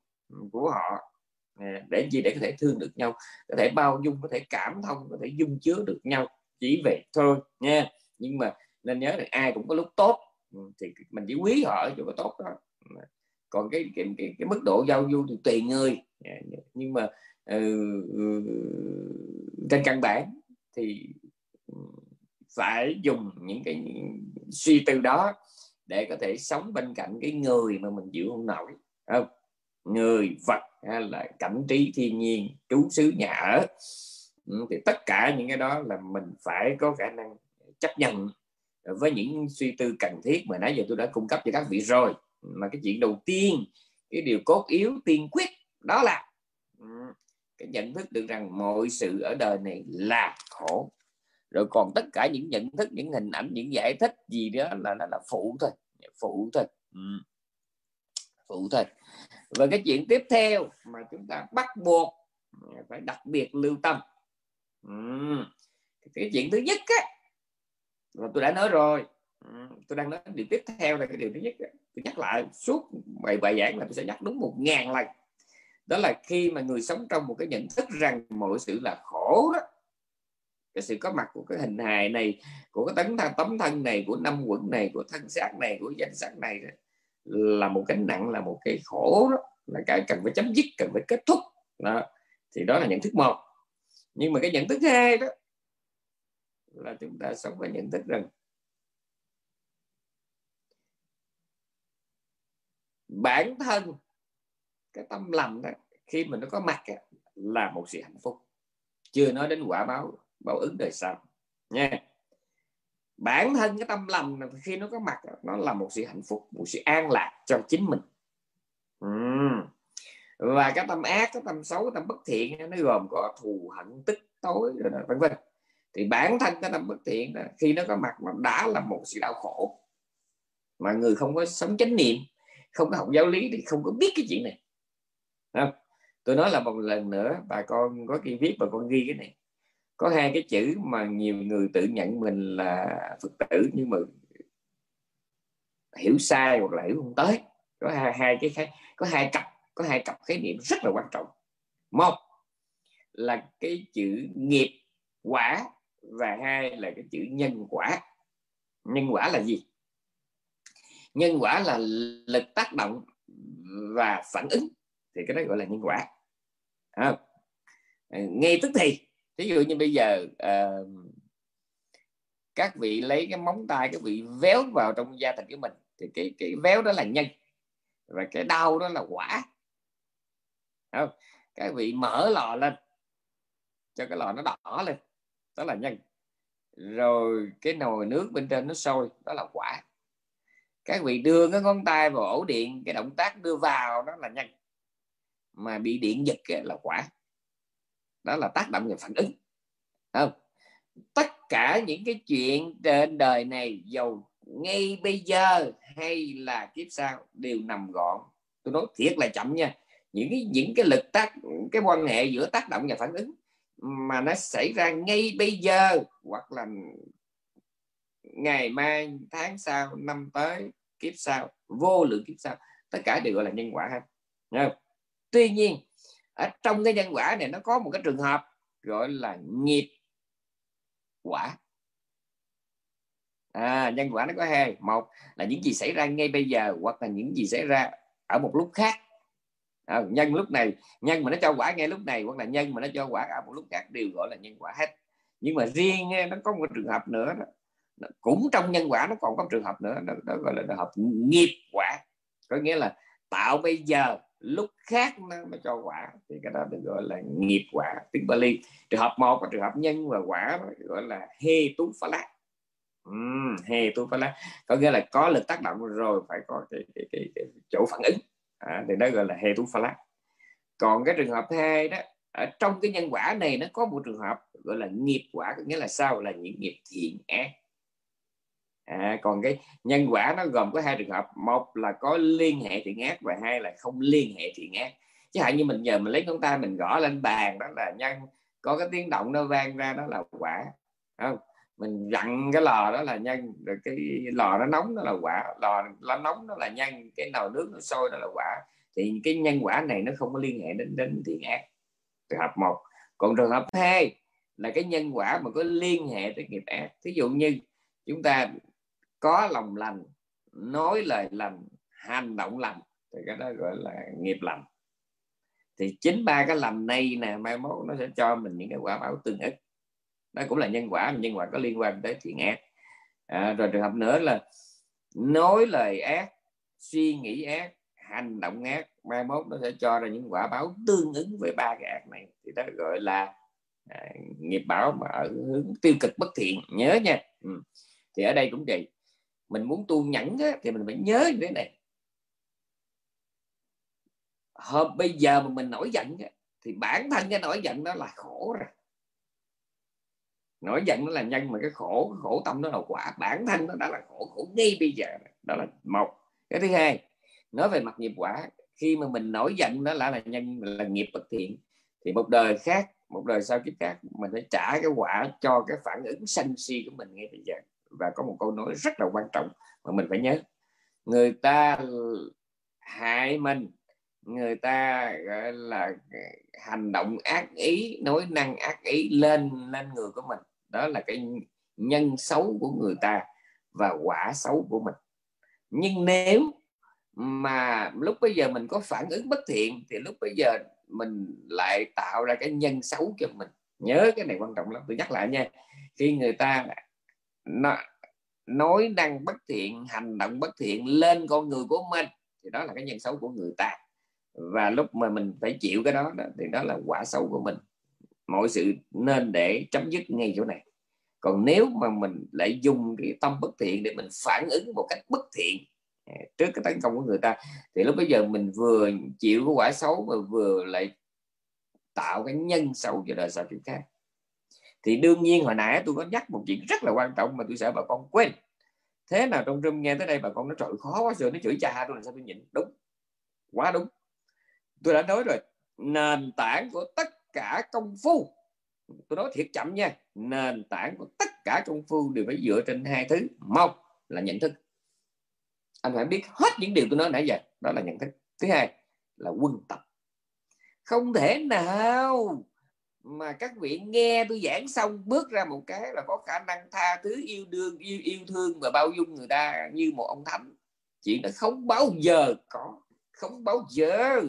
của họ. À, để gì để có thể thương được nhau có thể bao dung có thể cảm thông có thể dung chứa được nhau. Chỉ vậy thôi nha. Nhưng mà nên nhớ là ai cũng có lúc tốt. Ừ, thì mình chỉ quý họ ở chỗ tốt đó. Ừ. Còn cái cái, cái, cái mức độ giao du thì tùy người. Dạ, dạ. Nhưng mà ừ, trên căn bản thì phải dùng những cái suy tư đó để có thể sống bên cạnh cái người mà mình chịu không nổi không? Người vật hay là cảnh trí thiên nhiên trú xứ nhà ở. Thì tất cả những cái đó là mình phải có khả năng chấp nhận với những suy tư cần thiết mà nãy giờ tôi đã cung cấp cho các vị rồi mà cái chuyện đầu tiên cái điều cốt yếu tiên quyết đó là cái nhận thức được rằng mọi sự ở đời này là khổ rồi còn tất cả những nhận thức những hình ảnh những giải thích gì đó là là, là phụ thôi phụ thôi ừ. phụ thôi và cái chuyện tiếp theo mà chúng ta bắt buộc phải đặc biệt lưu tâm ừ. cái chuyện thứ nhất á là tôi đã nói rồi. Ừ. tôi đang nói điều tiếp theo là cái điều thứ nhất tôi nhắc lại suốt bài bài giảng là tôi sẽ nhắc đúng một ngàn lần. Đó là khi mà người sống trong một cái nhận thức rằng mọi sự là khổ đó cái sự có mặt của cái hình hài này của cái tấn thân tấm thân này của năm quận này của thân xác này của danh sắc này là một cái nặng là một cái khổ đó. Là cái cần phải chấm dứt cần phải kết thúc. Đó. thì đó là nhận thức một. Nhưng mà cái nhận thức hai đó là chúng ta sống với nhận thức rằng bản thân, cái tâm lành đó, khi mình nó có mặt là một sự hạnh phúc. Chưa nói đến quả báo báo ứng đời sau. Nha. Bản thân cái tâm lành khi nó có mặt nó là một sự hạnh phúc, một sự an lạc cho chính mình. Uhm. và cái tâm ác, cái tâm xấu, cái tâm bất thiện nó gồm có thù hận, tức tối, rồi vân vân thì bản thân cái tâm bất thiện đó, khi nó có mặt nó đã là một sự đau khổ. Mà người không có sống chánh niệm không có học giáo lý thì không có biết cái chuyện này. Không? tôi nói là một lần nữa bà con có khi viết bà con ghi cái này. Có hai cái chữ mà nhiều người tự nhận mình là phật tử nhưng mà hiểu sai hoặc là hiểu không tới. Có hai, hai cái có hai cặp có hai cặp khái niệm rất là quan trọng. Một là cái chữ nghiệp quả và hai là cái chữ nhân quả. Nhân quả là gì? Nhân quả là lực tác động và phản ứng. Thì cái đó gọi là nhân quả. À, ngay tức thì ví dụ như bây giờ uh, các vị lấy cái móng tay các vị véo vào trong da thịt của mình thì cái cái véo đó là nhân và cái đau đó là quả. Không? các vị mở lò lên cho cái lò nó đỏ lên đó là nhân. Rồi cái nồi nước bên trên nó sôi, đó là quả. Các vị đưa cái ngón tay vào ổ điện, cái động tác đưa vào, đó là nhân. Mà bị điện giật là quả. Đó là tác động về phản ứng. Không? Tất cả những cái chuyện trên đời này giàu ngay bây giờ hay là kiếp sau, đều nằm gọn. Tôi nói thiệt là chậm nha. Những cái những cái lực tác, cái quan hệ giữa tác động và phản ứng mà nó xảy ra ngay bây giờ hoặc là ngày mai tháng sau năm tới kiếp sau vô lượng kiếp sau. Tất cả đều gọi là nhân quả hết. Tuy nhiên ở trong cái nhân quả này nó có một cái trường hợp gọi là nghiệp quả. À, nhân quả nó có hai. Một là những gì xảy ra ngay bây giờ hoặc là những gì xảy ra ở một lúc khác à, nhân lúc này nhân mà nó cho quả ngay lúc này hoặc là nhân mà nó cho quả ở một lúc khác đều gọi là nhân quả hết. Nhưng mà riêng nó có một trường hợp nữa đó. Cũng trong nhân quả nó còn có một trường hợp nữa đó, đó gọi là trường hợp nghiệp quả. Có nghĩa là tạo bây giờ lúc khác nó mới cho quả. Thì cái đó được gọi là nghiệp quả tiếng Bali. Trường hợp một và trường hợp nhân và quả gọi là hê tú phá lá uhm, hê tú phá lá có nghĩa là có lực tác động rồi phải có cái, cái, cái, cái chỗ phản ứng à, thì đó gọi là hệ tú phala còn cái trường hợp thứ hai đó ở trong cái nhân quả này nó có một trường hợp gọi là nghiệp quả có nghĩa là sao? Là những nghiệp thiện ác. À, còn cái nhân quả nó gồm có hai trường hợp. Một là có liên hệ thiện ác và hai là không liên hệ thiện ác. Chứ hạn như mình giờ mình lấy ngón tay mình gõ lên bàn đó là nhân có cái tiếng động nó vang ra đó là quả. Không? Mình dặn cái lò đó là nhân rồi cái lò nó nóng đó là quả, lò nó nóng đó là nhân cái nồi nước nó sôi đó là quả. Thì cái nhân quả này nó không có liên hệ đến đến thiện ác trường hợp một. Còn trường hợp hai là cái nhân quả mà có liên hệ tới nghiệp ác. Ví dụ như chúng ta có lòng lành, nói lời lành, hành động lành, thì cái đó gọi là nghiệp lành. Thì chính ba cái lành này nè, mai mốt nó sẽ cho mình những cái quả báo tương ức đó cũng là nhân quả nhân quả có liên quan tới thiện ác. À, rồi trường hợp nữa là nói lời ác suy nghĩ ác hành động ác mai mốt nó sẽ cho ra những quả báo tương ứng với ba cái ác này. Thì đó gọi là à, nghiệp báo mà ở hướng tiêu cực bất thiện. Nhớ nha. Ừ. thì ở đây cũng vậy. Mình muốn tu nhẫn á, thì mình phải nhớ như thế này. Hôm bây giờ mà mình nổi giận á, thì bản thân cái nổi giận đó là khổ rồi nổi giận nó là nhân, mà cái khổ cái khổ tâm nó là quả. Bản thân nó đã là khổ khổ ngay bây giờ. Đó là một. Cái thứ hai, nói về mặt nghiệp quả. Khi mà mình nổi giận nó là là nhân, là nghiệp bất thiện, thì một đời khác, một đời sau kiếp khác, mình phải trả cái quả cho cái phản ứng sân si của mình ngay bây giờ. Và có một câu nói rất là quan trọng mà mình phải nhớ. Người ta hại mình, người ta, gọi là, hành động ác ý nói năng ác ý lên lên người của mình đó là cái nhân xấu của người ta và quả xấu của mình. Nhưng nếu mà lúc bây giờ mình có phản ứng bất thiện thì lúc bây giờ mình lại tạo ra cái nhân xấu cho mình. Nhớ cái này quan trọng lắm. Tôi nhắc lại nha. Khi người ta nói năng bất thiện hành động bất thiện lên con người của mình thì đó là cái nhân xấu của người ta. Và lúc mà mình phải chịu cái đó, đó thì đó là quả xấu của mình mọi sự nên để chấm dứt ngay chỗ này. Còn nếu mà mình lại dùng cái tâm bất thiện để mình phản ứng một cách bất thiện à, trước cái tấn công của người ta, thì lúc bây giờ mình vừa chịu cái quả xấu mà vừa lại tạo cái nhân xấu cho đời sau chuyện khác. Thì đương nhiên hồi nãy tôi có nhắc một chuyện rất là quan trọng mà tôi sợ bà con quên. Thế nào trong room nghe tới đây bà con nó trời, khó quá rồi nó chửi cha tôi làm sao tôi nhịn? Đúng. Quá đúng. Tôi đã nói rồi, nền tảng của tất cả công phu. Tôi nói thiệt chậm nha, nền tảng của tất cả công phu đều phải dựa trên hai thứ. Một là nhận thức. Anh phải biết hết những điều tôi nói nãy giờ, đó là nhận thức. Thứ hai là quân tập. Không thể nào mà các vị nghe tôi giảng xong bước ra một cái là có khả năng tha thứ yêu đương, yêu yêu thương và bao dung người ta như một ông thánh. Chuyện đó không bao giờ có, không bao giờ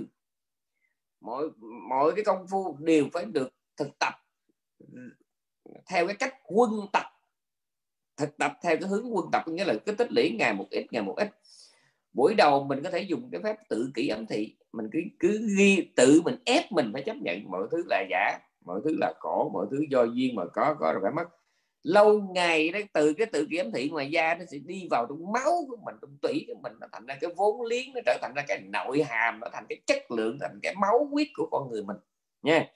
mọi mọi cái công phu đều phải được thực tập. Theo cái cách quân tập. Thực tập theo cái hướng quân tập nghĩa là cái tích lũy ngày một ít, ngày một ít. Buổi đầu mình có thể dùng cái phép tự kỷ ấm thị. Mình cứ cứ ghi, tự mình ép mình phải chấp nhận mọi thứ là giả, mọi thứ là khổ, mọi thứ do duyên mà có có rồi phải mất lâu ngày đó, từ cái tự kiểm thị ngoài da nó sẽ đi vào trong máu của mình, trong tủy của mình, nó thành ra cái vốn liếng, nó trở thành ra cái nội hàm, nó thành cái chất lượng, thành cái máu huyết của con người mình, nha.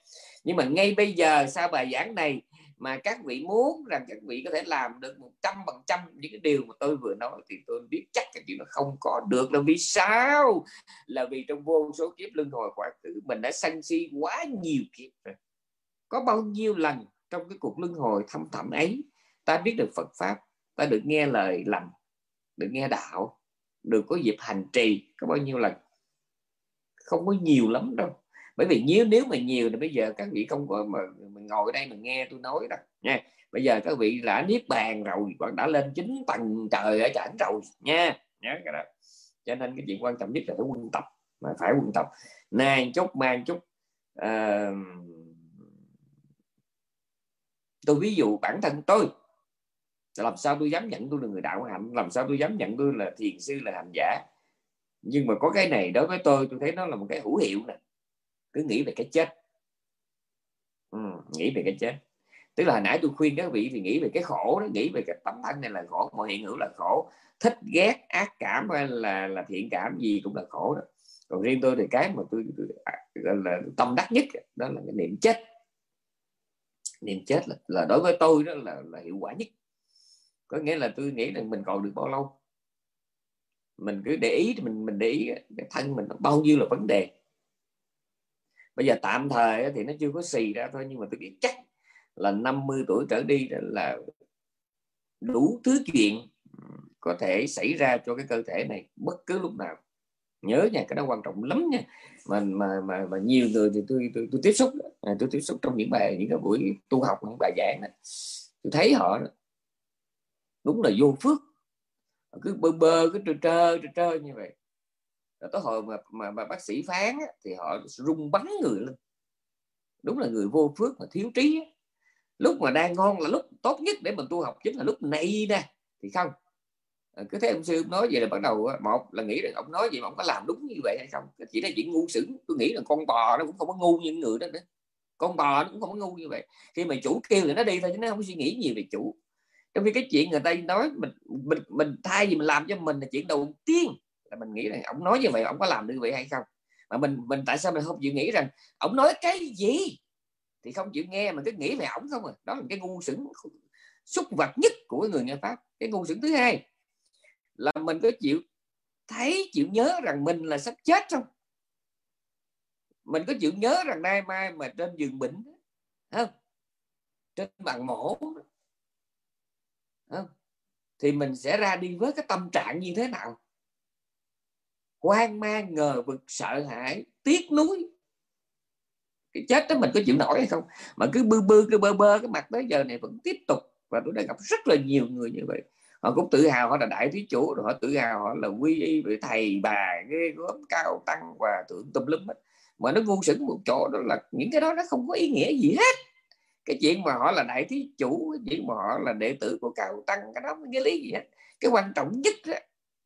Nhưng mà ngay bây giờ sau bài giảng này mà các vị muốn rằng các vị có thể làm được một trăm phần trăm những cái điều mà tôi vừa nói thì tôi biết chắc cái chuyện nó không có được. Là vì sao? Là vì trong vô số kiếp luân hồi quá khứ mình đã sân si quá nhiều kiếp rồi. Có bao nhiêu lần trong cái cuộc luân hồi thâm thẳm ấy ta biết được Phật pháp ta được nghe lời lành được nghe đạo được có dịp hành trì có bao nhiêu lần. Không có nhiều lắm đâu. Bởi vì nếu nếu mà nhiều thì bây giờ các vị không có mà mình ngồi đây mình nghe tôi nói đâu nha. Bây giờ các vị đã niết bàn rồi bạn đã lên chín tầng trời ở chẳng rồi nha. Nhớ cái đó. Cho nên cái chuyện quan trọng nhất là phải quân tập mà phải quân tập. Nay chút mang chút uh, tôi ví dụ bản thân tôi làm sao tôi dám nhận tôi là người đạo hạnh làm sao tôi dám nhận tôi là thiền sư là hành giả. Nhưng mà có cái này đối với tôi tôi thấy nó là một cái hữu hiệu nè. Cứ nghĩ về cái chết. Ừ, nghĩ về cái chết. Tức là hồi nãy tôi khuyên các vị thì nghĩ về cái khổ đó nghĩ về cái tấm thân này là khổ mọi hiện hữu là khổ. Thích ghét ác cảm hay là là thiện cảm gì cũng là khổ đó. Còn riêng tôi thì cái mà tôi, tôi à, là tâm đắc nhất đó là cái niệm chết niệm chết là, là đối với tôi đó là, là hiệu quả nhất. Có nghĩa là tôi nghĩ là mình còn được bao lâu? Mình cứ để ý mình mình để ý cái thân mình bao nhiêu là vấn đề. Bây giờ tạm thời thì nó chưa có xì ra thôi nhưng mà tôi biết chắc là 50 tuổi trở đi là đủ thứ chuyện có thể xảy ra cho cái cơ thể này bất cứ lúc nào nhớ nha cái đó quan trọng lắm nha. Mà mà mà, mà nhiều người thì tôi tôi, tôi tiếp xúc à, tôi tiếp xúc trong những bài những cái buổi tu học những bài giảng này. Tôi thấy họ đúng là vô phước. Cứ bơ bơ cứ trơ trơ trơ trơ như vậy. Rồi tới hồi mà, mà, mà bác sĩ phán thì họ rung bắn người lên. Đúng là người vô phước mà thiếu trí lúc mà đang ngon là lúc tốt nhất để mình tu học chính là lúc này nè. Thì không Ờ, cứ thấy ông sư ông nói vậy là bắt đầu ờ, một là nghĩ rằng ông nói gì mà ông có làm đúng như vậy hay không? Chỉ là chuyện ngu xửng tôi nghĩ là con bò nó cũng không có ngu như người đó nữa. Con bò nó cũng không có ngu như vậy. Khi mà chủ kêu thì nó đi thôi chứ nó không suy nghĩ nhiều về chủ. Trong khi cái chuyện người ta nói mình mình mình thay vì mình làm cho mình là chuyện đầu tiên là mình nghĩ rằng ông nói như vậy, ông có làm như vậy hay không? Mà mình mình tại sao mình không chịu nghĩ rằng ông nói cái gì thì không chịu nghe mà cứ nghĩ về ổng không à? Đó là cái ngu xửng xúc vật nhất của người nghe pháp. Cái ngu xửng thứ hai là mình có chịu, thấy, chịu nhớ rằng mình là sắp chết không? Mình có chịu nhớ rằng nay mai mà trên giường bệnh không? Trên bàn mổ không? thì mình sẽ ra đi với cái tâm trạng như thế nào? Hoang mang, ngờ vực, sợ hãi, tiếc nuối. Cái chết đó mình có chịu nổi hay không? Mà cứ bư bư, cứ bơ bơ, cái mặt tới giờ này vẫn tiếp tục. Và tôi đã gặp rất là nhiều người như vậy họ cũng tự hào họ là đại thí chủ rồi họ tự hào họ là quy y với thầy bà ghê gớm cao tăng và tượng tùm lum hết mà nó ngu sững một chỗ đó là những cái đó nó không có ý nghĩa gì hết. Cái chuyện mà họ là đại thí chủ cái chuyện mà họ là đệ tử của cao tăng cái đó không nghĩa lý gì hết. Cái quan trọng nhất đó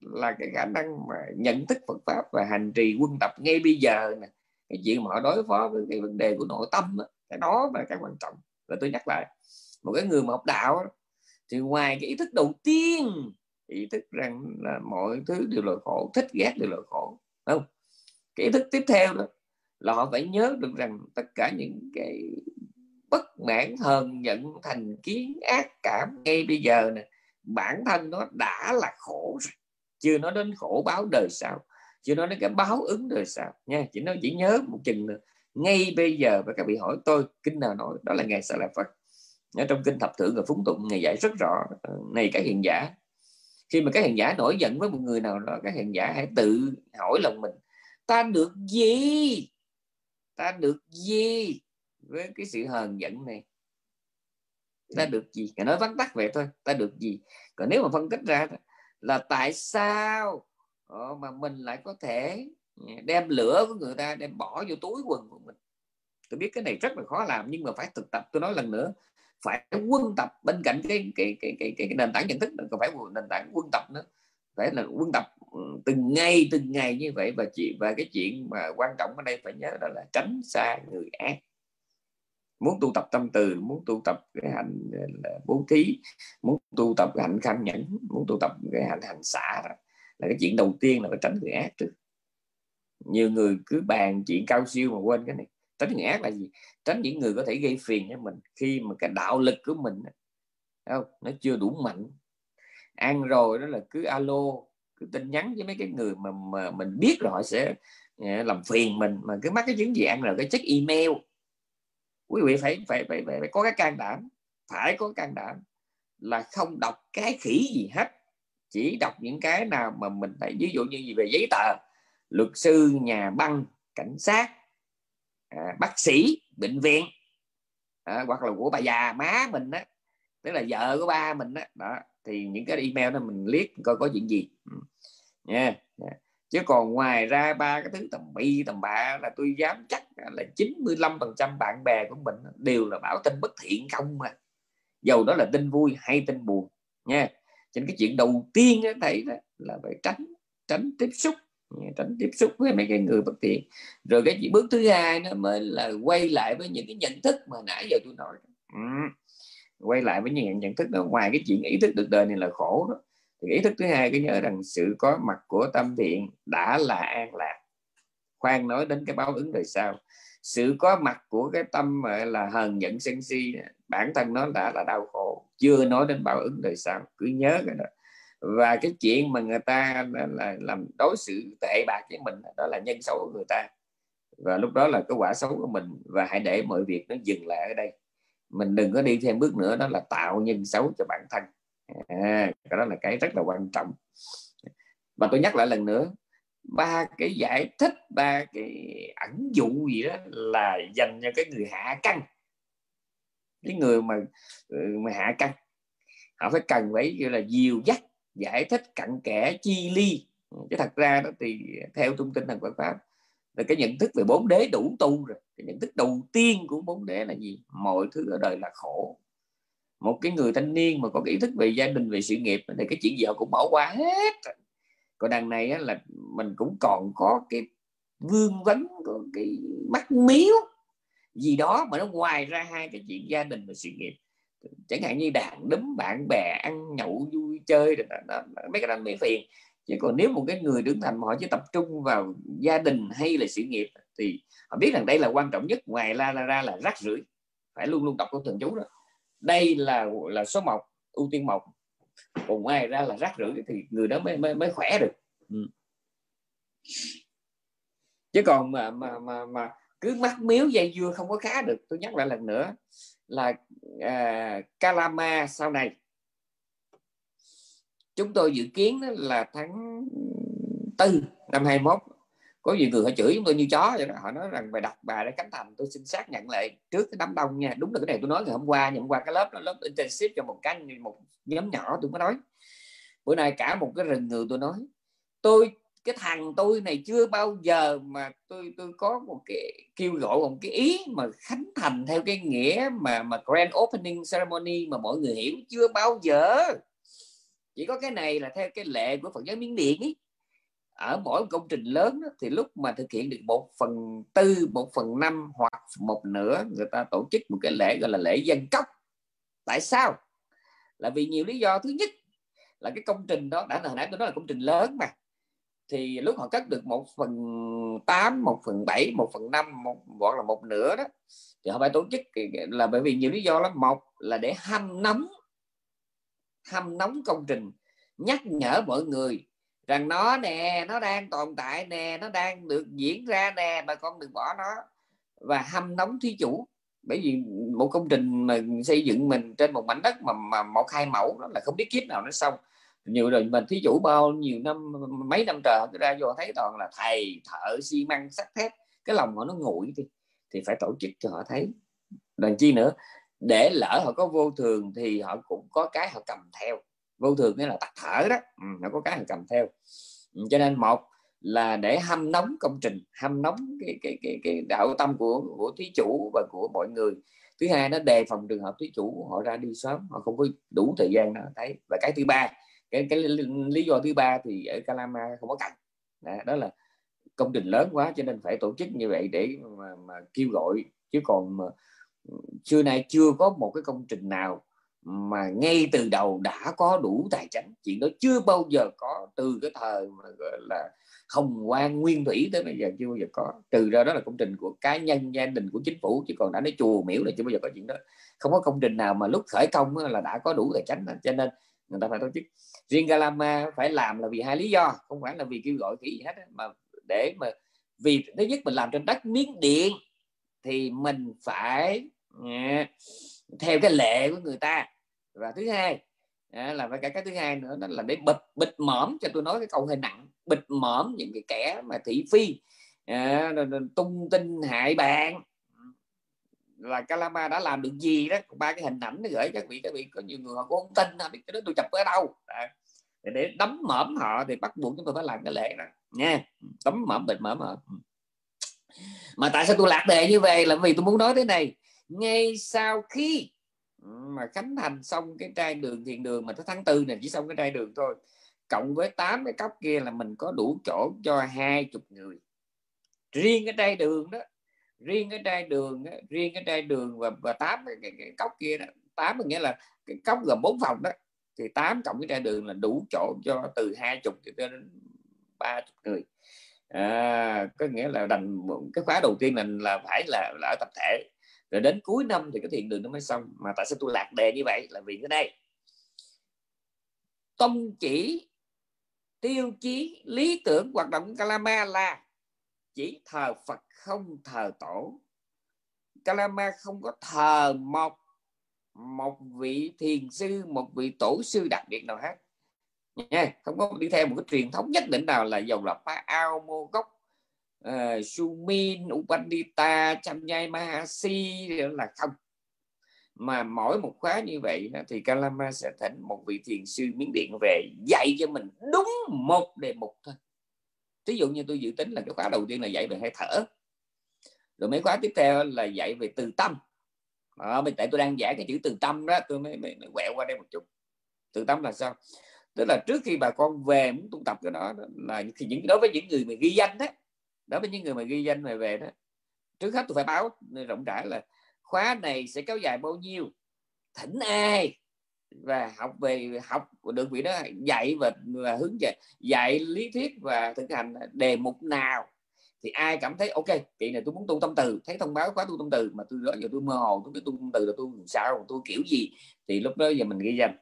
là cái khả năng mà nhận thức Phật pháp và hành trì quân tập ngay bây giờ nè. Cái chuyện mà họ đối phó với cái vấn đề của nội tâm đó, cái đó là cái quan trọng. Và tôi nhắc lại một cái người mà học đạo thì ngoài cái ý thức đầu tiên, ý thức rằng là mọi thứ đều là khổ, thích ghét đều là khổ không? Cái ý thức tiếp theo đó là họ phải nhớ được rằng tất cả những cái bất mãn, hờn giận, thành kiến, ác cảm ngay bây giờ nè, bản thân nó đã là khổ rồi. Chưa nói đến khổ báo đời sau, chưa nói đến cái báo ứng đời sau nha. Chỉ nói, chỉ nhớ một chừng nữa. Ngay bây giờ, và các vị hỏi tôi kinh nào nói, đó là ngày sẽ là phật ở trong kinh thập thượng và phúng tụng ngày dạy rất rõ ờ, này các hiện giả. Khi mà các hiện giả nổi giận với một người nào đó, các hiện giả hãy tự hỏi lòng mình, ta được gì? Ta được gì với cái sự hờn giận này? Ta được gì? Cả nói vắn tắt vậy thôi, ta được gì? Còn nếu mà phân tích ra là tại sao ờ, mà mình lại có thể đem lửa của người ta, đem bỏ vô túi quần của mình? Tôi biết cái này rất là khó làm, nhưng mà phải thực tập. Tôi nói lần nữa phải quân tập bên cạnh cái cái cái cái, cái, cái nền tảng nhận thức còn phải nền tảng quân tập nữa. Phải là quân tập ừ, từng ngày từng ngày như vậy. Và chị và cái chuyện mà quan trọng ở đây phải nhớ đó là tránh xa người ác. Muốn tu tập tâm từ muốn tu tập cái hành ờ, là bố thí muốn tu tập cái hạnh kham nhẫn muốn tu tập cái hạnh hành xả đó là cái chuyện đầu tiên là phải tránh người ác trước. Nhiều người cứ bàn chuyện cao siêu mà quên cái này tránh những ác là gì? Tránh những người có thể gây phiền cho mình. Khi mà cái đạo lực của mình không? Nó chưa đủ mạnh. Ăn rồi đó là cứ alo cứ tin nhắn với mấy cái người mà, mà mình biết rồi họ sẽ ờ, làm phiền mình mà cứ mắc cái chứng gì ăn rồi cái check email. Quý vị phải phải phải, phải, phải có cái can đảm phải có can đảm là không đọc cái khỉ gì hết. Chỉ đọc những cái nào mà mình phải ví dụ như gì về giấy tờ luật sư nhà băng cảnh sát à, bác sĩ bệnh viện à, hoặc là của bà già má mình đó tức là vợ của ba mình đó, đó thì những cái email đó mình liếc coi có chuyện gì ừ. nha yeah. chứ còn ngoài ra ba cái thứ tầm bi tầm bạ là tôi dám chắc là 95 phần trăm bạn bè của mình đều là bảo tin bất thiện không mà dầu đó là tin vui hay tin buồn nha yeah. trên cái chuyện đầu tiên đó, đó là phải tránh tránh tiếp xúc tránh tiếp xúc với mấy cái người bất thiện rồi cái chuyện bước thứ hai nó mới là quay lại với những cái nhận thức mà nãy giờ tôi nói. Ừ. quay lại với những nhận thức đó. Ngoài cái chuyện ý thức được đời này là khổ đó, thì ý thức thứ hai cái nhớ rằng sự có mặt của tâm thiện đã là an lạc. Khoan nói đến cái báo ứng đời sau sự có mặt của cái tâm là hờn giận sân si, bản thân nó đã là đau khổ. Chưa nói đến báo ứng đời sau cứ nhớ cái đó và cái chuyện mà người ta là làm đối xử tệ bạc với mình đó là nhân xấu của người ta. Và lúc đó là cái quả xấu của mình và hãy để mọi việc nó dừng lại ở đây. Mình đừng có đi thêm bước nữa đó là tạo nhân xấu cho bản thân. À, cái đó là cái rất là quan trọng. Và tôi nhắc lại lần nữa ba cái giải thích ba cái ẩn dụ gì đó là dành cho cái người hạ căn cái người mà ừ, mà hạ căn họ phải cần phải như là dìu dắt giải thích cặn kẽ chi ly. Ừ, chứ thật ra đó thì theo thông tin thần Phật pháp là cái nhận thức về bốn đế đủ tu rồi. Cái nhận thức đầu tiên của bốn đế là gì? Mọi thứ ở đời là khổ. Một cái người thanh niên mà có cái ý thức về gia đình về sự nghiệp thì cái chuyện gì họ cũng bỏ qua hết. Còn đằng này á, là mình cũng còn có cái vương vấn có cái mắt miếu gì đó mà nó ngoài ra hai cái chuyện gia đình và sự nghiệp chẳng hạn như đàn đấm bạn bè ăn nhậu vui chơi rồi đó, mấy cái đó mới phiền. Chứ còn nếu một cái người trưởng thành mà họ chỉ tập trung vào gia đình hay là sự nghiệp thì họ biết rằng đây là quan trọng nhất ngoài la ra, ra là rác rưởi. Phải luôn luôn đọc câu thần chú đó. Đây là là số một ưu tiên một. Còn ngoài ra là rác rưởi thì người đó mới mới, mới khỏe được. Ừ. chứ còn mà mà mà mà cứ mắc miếu dây dưa không có khá được. Tôi nhắc lại lần nữa là à, Kalama sau này. Chúng tôi dự kiến là tháng tư năm 21 có nhiều người họ chửi chúng tôi như chó vậy đó. Họ nói rằng bài đọc bài để cánh thành tôi xin xác nhận lại trước cái đám đông nha. Đúng là cái này tôi nói ngày hôm qua ngày hôm qua cái lớp đó, lớp intensive cho một cái một nhóm nhỏ tôi mới nói. Bữa nay cả một cái rừng người tôi nói tôi cái thằng tôi này chưa bao giờ mà tôi tôi có một cái kêu gọi một cái ý mà khánh thành theo cái nghĩa mà mà grand opening ceremony mà mọi người hiểu chưa bao giờ. Chỉ có cái này là theo cái lệ của Phật giáo Miến Điện ấy ở mỗi công trình lớn đó, thì lúc mà thực hiện được một phần tư một phần năm hoặc một nửa người ta tổ chức một cái lễ gọi là lễ dân cốc. Tại sao? Là vì nhiều lý do. Thứ nhất là cái công trình đó đã hồi nãy tôi nói là công trình lớn mà thì lúc họ cắt được một phần tám một phần bảy một phần năm một gọi là một nửa đó thì họ phải tổ chức là bởi vì nhiều lý do lắm. Một là để hâm nóng hâm nóng công trình nhắc nhở mọi người rằng nó nè nó đang tồn tại nè nó đang được diễn ra nè bà con đừng bỏ nó và hâm nóng thí chủ. Bởi vì một công trình mà xây dựng mình trên một mảnh đất mà, mà một hai mẫu đó là không biết kiếp nào nó xong nhiều rồi mình thí chủ bao nhiêu năm mấy năm trời ra vô thấy toàn là thầy thợ xi măng sắt thép cái lòng họ nó nguội thì thì phải tổ chức cho họ thấy. Đoàn chi nữa để lỡ họ có vô thường thì họ cũng có cái họ cầm theo. Vô thường nghĩa là tắt thở đó ừ, nó có cái họ cầm theo. Ừ, cho nên một là để hâm nóng công trình hâm nóng cái cái cái cái đạo tâm của của thí chủ và của mọi người. Thứ hai nó đề phòng trường hợp thí chủ họ ra đi sớm họ không có đủ thời gian nó thấy. Và cái thứ ba cái cái lý do thứ ba thì ở Calama không có cần đó, đó là công trình lớn quá cho nên phải tổ chức như vậy để mà, mà kêu gọi. Chứ còn mà, xưa nay chưa có một cái công trình nào mà ngay từ đầu đã có đủ tài chính. Chuyện đó chưa bao giờ có từ cái thời mà gọi là hồng quang nguyên thủy tới bây giờ chưa bao giờ có. Trừ ra đó là công trình của cá nhân gia đình của chính phủ. Chứ còn đã nói chùa miễu là chưa bao giờ có chuyện đó. Không có công trình nào mà lúc khởi công là đã có đủ tài chính cho nên người ta phải tổ chức. Riêng Galama phải làm là vì hai lý do không phải là vì kêu gọi cái gì hết mà để mà vì thứ nhất mình làm trên đất miếng điện thì mình phải à, theo cái lệ của người ta. Và thứ hai à, là phải cái cái thứ hai nữa đó là để bịt bịt mõm cho tôi nói cái câu hơi nặng bịt mõm những cái kẻ mà thị phi à, tung tin hại bạn là Calama đã làm được gì đó? Ba cái hình ảnh nó gửi các vị các vị có nhiều người họ cũng không tin là biết cái đó tôi chụp ở đâu. À, để đấm mõm họ thì bắt buộc chúng tôi phải làm cái lễ đó. Nha. Đấm mõm bịt mõm họ. Mà tại sao tôi lạc đề như vậy? Là vì tôi muốn nói thế này. Ngay sau khi mà khánh thành xong cái trai đường thiền đường mà tới tháng tư này chỉ xong cái trai đường thôi cộng với 8 cái cốc kia là mình có đủ chỗ cho hai chục người. Riêng cái trai đường đó riêng cái trai đường riêng cái trai đường và và tám cái, cái, cái cốc kia đó. Tám nghĩa là cái cốc gồm bốn phòng đó. Thì tám cộng cái trai đường là đủ chỗ cho từ hai chục cho đến ba chục người. À, có nghĩa là đành cái khóa đầu tiên là là phải là, là ở tập thể. Rồi đến cuối năm thì cái thiền đường nó mới xong. Mà tại sao tôi lạc đề như vậy? Là vì cái đây tông chỉ tiêu chí lý tưởng hoạt động Kalama là chỉ thờ Phật không thờ tổ. Kalama không có thờ một một vị thiền sư một vị tổ sư đặc biệt nào hết. Nha không có đi theo một cái truyền thống nhất định nào là dầu là pa ao mô gốc ờ, uh, sumin upandita chamyai mahasi là không. Mà mỗi một khóa như vậy thì Kalama sẽ thỉnh một vị thiền sư miến điện về dạy cho mình đúng một đề mục thôi ví dụ như tôi dự tính là cái khóa đầu tiên là dạy về hơi thở. Rồi mấy khóa tiếp theo là dạy về từ tâm. À, tại tôi đang giải cái chữ từ tâm đó tôi mới, mới, mới quẹo qua đây một chút. Từ tâm là sao? Tức là trước khi bà con về muốn tu tập cái đó, đó là thì những đối với những người mà ghi danh đó đối với những người mà ghi danh về về đó trước hết tôi phải báo rộng rãi là khóa này sẽ kéo dài bao nhiêu? Thỉnh ai? Và học về học được vị đó dạy và, và hướng dẫn dạy lý thuyết và thực hành đề mục nào thì ai cảm thấy ok kỳ này tôi muốn tu tâm từ thấy thông báo khóa tu tâm từ mà tôi đó giờ tôi mơ hồ tôi biết tu tâm từ là tôi sao tôi kiểu gì thì lúc đó giờ mình ghi danh.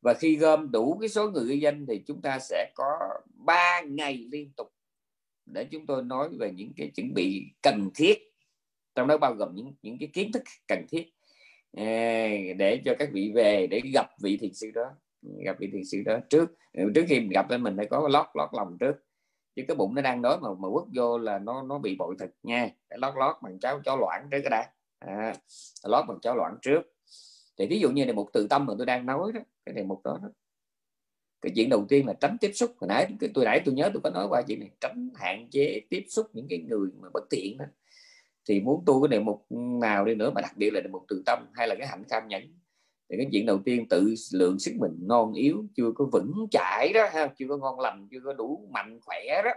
Và khi gom đủ cái số người ghi danh thì chúng ta sẽ có 3 ngày liên tục để chúng tôi nói về những cái chuẩn bị cần thiết. Trong đó bao gồm những những cái kiến thức cần thiết để cho các vị về để gặp vị thiền sư đó. Gặp vị thiền sư đó. Trước trước khi mình gặp thì mình phải có lót lót lòng trước. Chứ cái bụng nó đang đói mà mà quất vô là nó nó bị bội thực nha. Phải lót lót bằng cháo cháo loãng trước cái đã. À, lót bằng cháo loãng trước. Thì ví dụ như này một từ tâm mà tôi đang nói đó cái đề mục đó, đó. Cái chuyện đầu tiên là tránh tiếp xúc. Hồi nãy tôi nãy tôi nhớ tôi có nói qua chuyện này. Tránh hạn chế tiếp xúc những cái người mà bất thiện đó thì muốn tu cái đề mục nào đi nữa mà đặc biệt là đề mục từ tâm hay là cái hạnh cam nhẫn. Thì cái chuyện đầu tiên tự lượng sức mình non yếu chưa có vững chãi đó ha chưa có ngon lành chưa có đủ mạnh khỏe đó.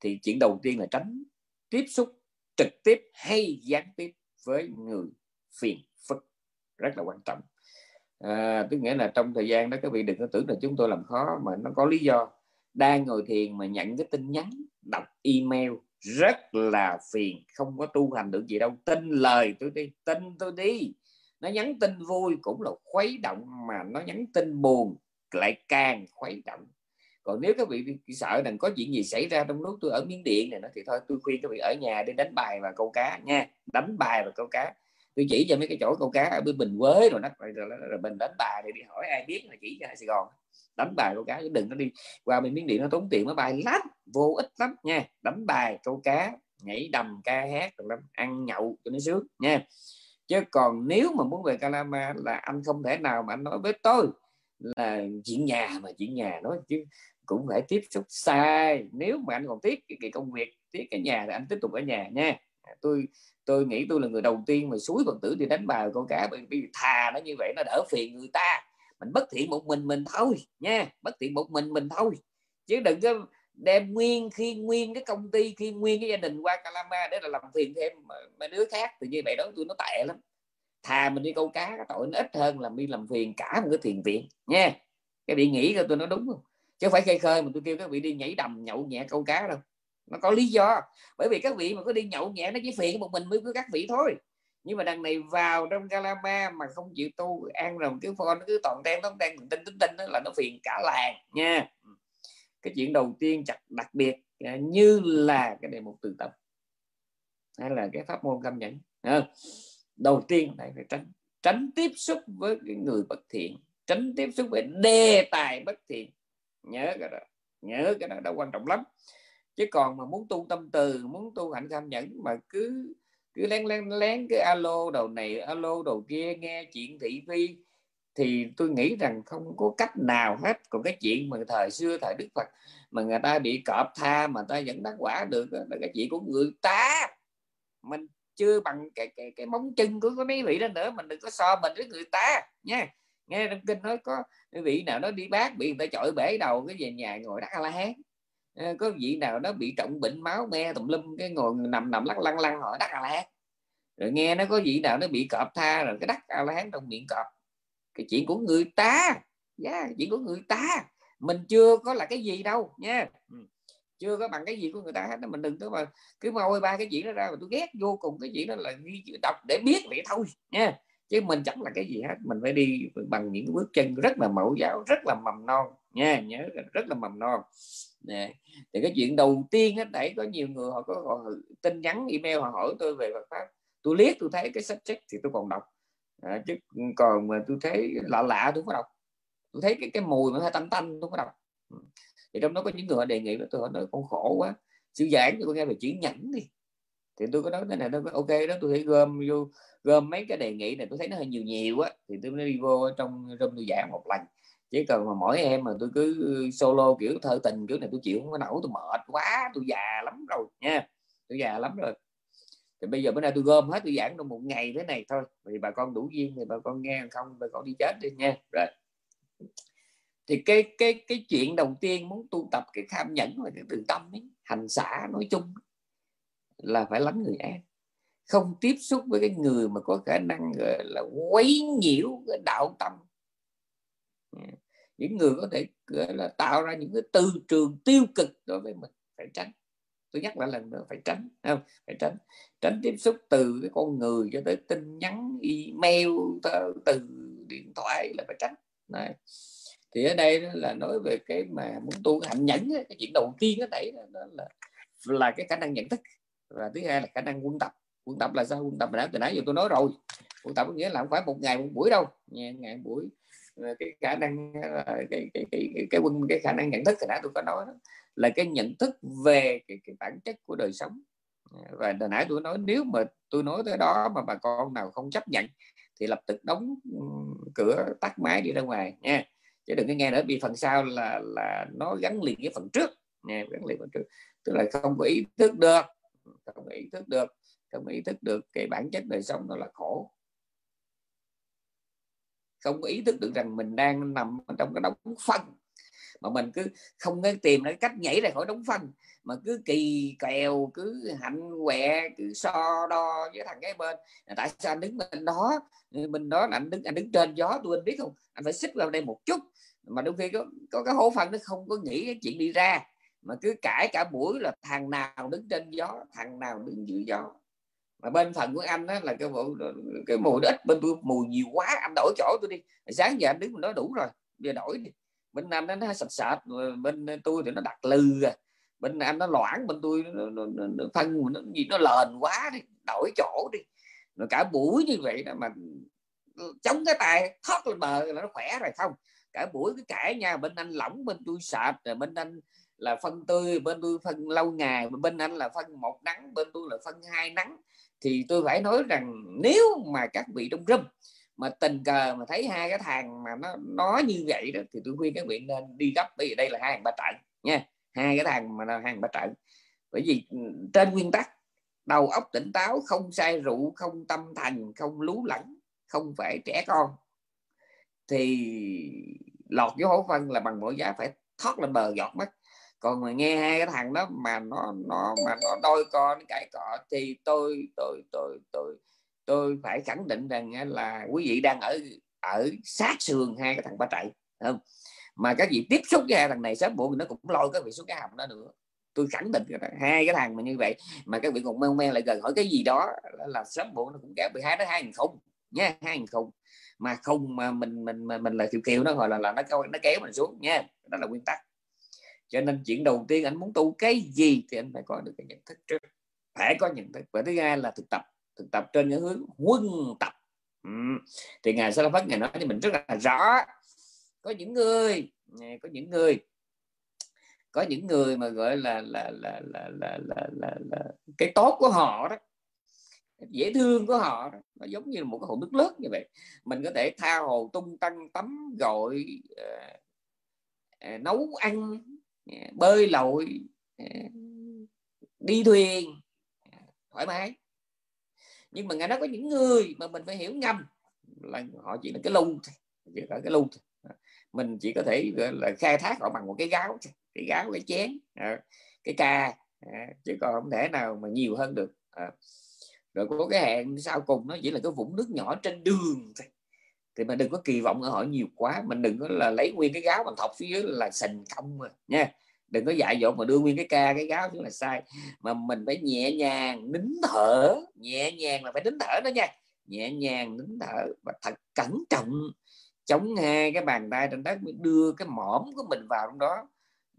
Thì chuyện đầu tiên là tránh tiếp xúc trực tiếp hay gián tiếp với người phiền phức. Rất là quan trọng. À, tức nghĩa là trong thời gian đó các vị đừng có tưởng là chúng tôi làm khó mà nó có lý do. Đang ngồi thiền mà nhận cái tin nhắn đọc email rất là phiền, không có tu hành được gì đâu. Tin lời tôi đi, tin tôi đi. Nó nhắn tin vui cũng là khuấy động mà nó nhắn tin buồn lại càng khuấy động. Còn nếu các vị sợ rằng có chuyện gì xảy ra trong lúc tôi ở miếng điện này, nó thì thôi, tôi khuyên các vị ở nhà đi đánh bài và câu cá nha. Đánh bài và câu cá tôi chỉ cho mấy cái chỗ câu cá ở bên bình quế rồi nó rồi, rồi, rồi mình đánh bài thì đi hỏi ai biết là chỉ cho sài gòn. Đánh bài câu cá chứ đừng có đi qua bên miếng điện nó tốn tiền nó bài lắm vô ích lắm nha. Đánh bài câu cá nhảy đầm ca hát rồi lắm ăn nhậu cho nó sướng nha. Chứ còn nếu mà muốn về Calama là anh không thể nào mà anh nói với tôi là chuyện nhà mà chuyện nhà nói chứ cũng phải tiếp xúc sai. Nếu mà anh còn tiếp cái, cái công việc tiếp cái nhà thì anh tiếp tục ở nhà nha tôi tôi nghĩ tôi là người đầu tiên mà suối còn tử đi đánh bài con cá bởi vì thà nó như vậy, nó đỡ phiền người ta. Mình bất thiện một mình mình thôi, nha. Bất thiện một mình mình thôi. Chứ đừng có đem nguyên khi nguyên cái công ty, khi nguyên cái gia đình qua Calama để là làm phiền thêm mấy đứa khác. Thì như vậy đó tôi nó tệ lắm. Thà mình đi câu cá, cái tội nó ít hơn là đi làm phiền cả một cái thiền viện, nha. Cái bị nghĩ coi tôi nói đúng không? Chứ không phải khơi khơi mà tôi kêu các vị đi nhảy đầm nhậu nhẹ câu cá đâu nó có lý do. Bởi vì các vị mà có đi nhậu nhẹ nó chỉ phiền một mình mới có các vị thôi. Nhưng mà đằng này vào trong galama mà không chịu tu, ăn rồi cái phone nó cứ toàn ten tóm ten tinh tinh tinh đó là nó phiền cả làng nha. Cái chuyện đầu tiên chặt đặc biệt như là cái đề mục từ tập hay là cái pháp môn cam nhẫn. Đầu tiên này phải tránh tránh tiếp xúc với cái người bất thiện. Tránh tiếp xúc với đề tài bất thiện. Nhớ cái đó. Nhớ cái đó đó quan trọng lắm chứ còn mà muốn tu tâm từ, muốn tu hạnh tham nhẫn mà cứ cứ lén lén lén cái alo đầu này, alo đầu kia, nghe chuyện thị phi, thì tôi nghĩ rằng không có cách nào hết. Còn cái chuyện mà thời xưa thời đức phật mà người ta bị cọp tha mà ta vẫn đắc quả được là cái chuyện của người ta. Mình chưa bằng cái cái cái móng chân của mấy vị đó nữa, mình đừng có so mình với người ta, nha. Nghe trong kinh nói có vị nào nó đi bác bị người ta chọi bể đầu, cái về nhà ngồi đắc a la hán. Ờ, có vị nào nó bị trọng bệnh máu me tùm lum cái ngồi nằm nằm lắc lăn lăn hỏi đắc a la hán. Rồi nghe nó có vị nào nó bị cọp tha rồi cái đắc a la hán trong miệng cọp. Cái chuyện của người ta yeah, chuyện của người ta. Mình chưa có là cái gì đâu nha. Yeah. chưa có bằng cái gì của người ta hết mình đừng có mà cứ môi ba cái chuyện đó ra mà tôi ghét vô cùng cái chuyện đó là ghi đọc để biết vậy thôi nha. Chứ mình chẳng là cái gì hết mình phải đi bằng những bước chân rất là mẫu giáo rất là mầm non nha. Nhớ rất là mầm non nè thì cái chuyện đầu tiên hết đẩy có nhiều người họ có họ tin nhắn email họ hỏi tôi về Phật pháp. Tôi liếc tôi thấy cái sách sách thì tôi còn đọc. À, chứ còn mà tôi thấy lạ lạ tôi không có đọc. Tôi thấy cái cái mùi mà hơi tanh tanh tôi không có đọc. Ừ. Thì trong đó có những người họ đề nghị tôi hỏi nói con khổ quá sư giảng cho con nghe về chuyển nhẫn đi. Thì tôi có nói thế này nó ok đó tôi thấy gom vô gom mấy cái đề nghị này tôi thấy nó hơi nhiều nhiều á thì tôi mới đi vô trong room tôi giảng một lần chỉ cần mà mỗi em mà tôi cứ ừ, solo kiểu thơ tình kiểu này tôi chịu không có nổi tôi mệt quá tôi già lắm rồi nha tôi già lắm rồi. Thì bây giờ bữa nay tôi gom hết tôi giảng trong một ngày thế này thôi vì bà con đủ duyên thì bà con nghe không bà con đi chết đi nha. Rồi. Thì cái cái cái chuyện đầu tiên muốn tu tập cái tham nhẫn và cái từ tâm ấy, hành xã nói chung là phải lánh người an không tiếp xúc với cái người mà có khả năng gọi là quấy nhiễu cái đạo tâm những người có thể gọi là tạo ra những cái từ trường tiêu cực đối với mình phải tránh. Tôi nhắc lại lần nữa phải tránh không? Phải tránh. Tránh tiếp xúc từ cái con người cho tới tin nhắn email từ điện thoại là phải tránh. Này thì ở đây là nói về cái mà muốn tu hạnh nhẫn cái chuyện đầu tiên ở đây đó là là cái khả năng nhận thức. Và thứ hai là khả năng quân tập. Quân tập là sao? Quân tập đã từ nãy giờ tôi nói rồi. Quân tập có nghĩa là không phải một ngày một buổi đâu. Ngày, ngày một buổi cái khả năng ờ, cái cái cái cái, cái quân cái khả năng nhận thức thì nãy tôi có nói đó, là cái nhận thức về cái, cái bản chất của đời sống. Và hồi nãy tôi nói nếu mà tôi nói tới đó mà bà con nào không chấp nhận thì lập tức đóng ừ, cửa tắt máy đi ra ngoài nha. Chứ đừng có nghe nữa vì phần sau là là nó gắn liền với phần trước nha gắn liền phần trước. Tức là không có ý thức được không có ý thức được không có ý thức được cái bản chất đời sống nó là khổ không có ý thức được rằng mình đang nằm trong cái đống phân. Mà mình cứ không có tìm cái cách nhảy ra khỏi đống phân. Mà cứ kỳ kèo cứ hạnh quẹ cứ so đo với thằng cái bên. Tại sao anh đứng bên đó? Mình đó là anh đứng anh đứng trên gió tôi anh biết không? Anh phải xích vào đây một chút. Mà đôi khi có, có cái hố phân nó không có nghĩ cái chuyện đi ra. Mà cứ cãi cả buổi là thằng nào đứng trên gió thằng nào đứng dưới gió mà bên phần của anh đó là cái bộ cái mùi ít bên tôi mùi nhiều quá anh đổi chỗ tôi đi. Sáng giờ anh đứng mình nói đủ rồi giờ đổi đi. Bên anh nó sạch sạch bên tôi thì nó đặt lư à. Bên anh nó loãng bên tôi nó, nó, nó, nó phân nó gì nó lền quá đi đổi chỗ đi. Rồi cả buổi như vậy đó mà chống cái tay thoát lên bờ là nó khỏe rồi không? Cả buổi cái cãi nha bên anh lỏng bên tôi sạch rồi bên anh là phân tươi bên tôi phân lâu ngày, bên anh là phân một nắng, bên tôi là phân hai nắng. Thì tôi phải nói rằng nếu mà các vị trong râm mà tình cờ mà thấy hai cái thằng mà nó nói như vậy đó, thì tôi khuyên các vị nên đi gấp. Bởi vì đây là hai hàng ba trận nha, hai cái thằng mà là hàng ba trận. Bởi vì ừ, trên nguyên tắc, đầu óc tỉnh táo, không say rượu, không tâm thành không lú lẫn, không phải trẻ con. Thì lọt vô hố phân là bằng mọi giá phải thoát lên bờ giọt mất còn mà nghe hai cái thằng đó mà nó nó mà nó đôi con cãi cọ thì tôi tôi tôi tôi tôi phải khẳng định rằng là quý vị đang ở ở sát sườn hai cái thằng ba chạy không? Mà các vị tiếp xúc với hai thằng này sớm muộn nó cũng lôi các vị xuống cái hầm đó nữa. Tôi khẳng định hai cái thằng mà như vậy mà các vị còn men men lại gần hỏi cái gì đó là, là sớm muộn nó cũng kéo bị hai nó hai nghìn không nha hai nghìn không mà không mà mình mình mình, mình là kiều kiều nó gọi là là nó nó kéo mình xuống nha đó là nguyên tắc cho nên chuyện đầu tiên anh muốn tu cái gì thì anh phải có được cái nhận thức trước. Phải có nhận thức. Và thứ hai là thực tập. Thực tập trên cái hướng huân tập. Ừ. thì ngài sa phát ngài nói cho mình rất là rõ. Có những người có những người có những người mà gọi là là là là là là, là, là cái tốt của họ đó dễ thương của họ đó. nó giống như là một cái hồ nước lớn như vậy. Mình có thể tha hồ tung tăng tắm gọi uh, ờ, uh, ờ, nấu ăn Ờ, bơi lội ờ, đi thuyền, thoải mái. Nhưng mà ngài nói có những người mà mình phải hiểu ngầm là họ chỉ là cái lu chỉ là cái lu mình chỉ có thể là, khai thác họ bằng một cái gáo cái gáo cái chén cái ca chứ còn không thể nào mà nhiều hơn được. Rồi có cái hẹn sau cùng nó chỉ là cái vũng nước nhỏ trên đường thì mình đừng có kỳ vọng ở họ nhiều quá, mình đừng có là lấy nguyên cái gáo bằng thọc phía dưới là sành công mà, nha đừng có dạy dột mà đưa nguyên cái ca, cái gáo xuống là sai. Mà mình phải nhẹ nhàng nín thở, nhẹ nhàng là phải nín thở đó nha. Nhẹ nhàng nín thở và thật cẩn trọng. Chống hai cái bàn tay trên đất, đưa cái mõm của mình vào trong đó.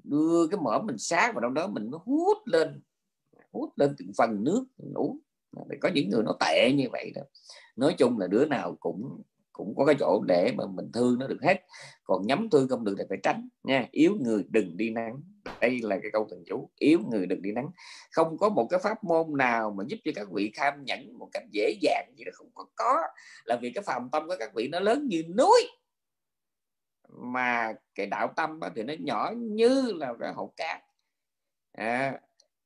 Đưa cái mõm mình sát vào trong đó, mình mới hút lên. Hút lên từng phần nước, mình uống. Có những người nó tệ như vậy đó. Nói chung là đứa nào cũng cũng có cái chỗ để mà mình thương nó được hết. Còn nhắm thương không được thì phải tránh nha. Yếu người đừng đi nắng. Đây là cái câu thần chú yếu người đừng đi nắng. Không có một cái pháp môn nào mà giúp cho các vị tham nhẫn một cách dễ dàng gì đó không có có. Là vì cái phàm tâm của các vị nó lớn như núi. Mà cái đạo tâm thì nó nhỏ như là cái hột cát. À,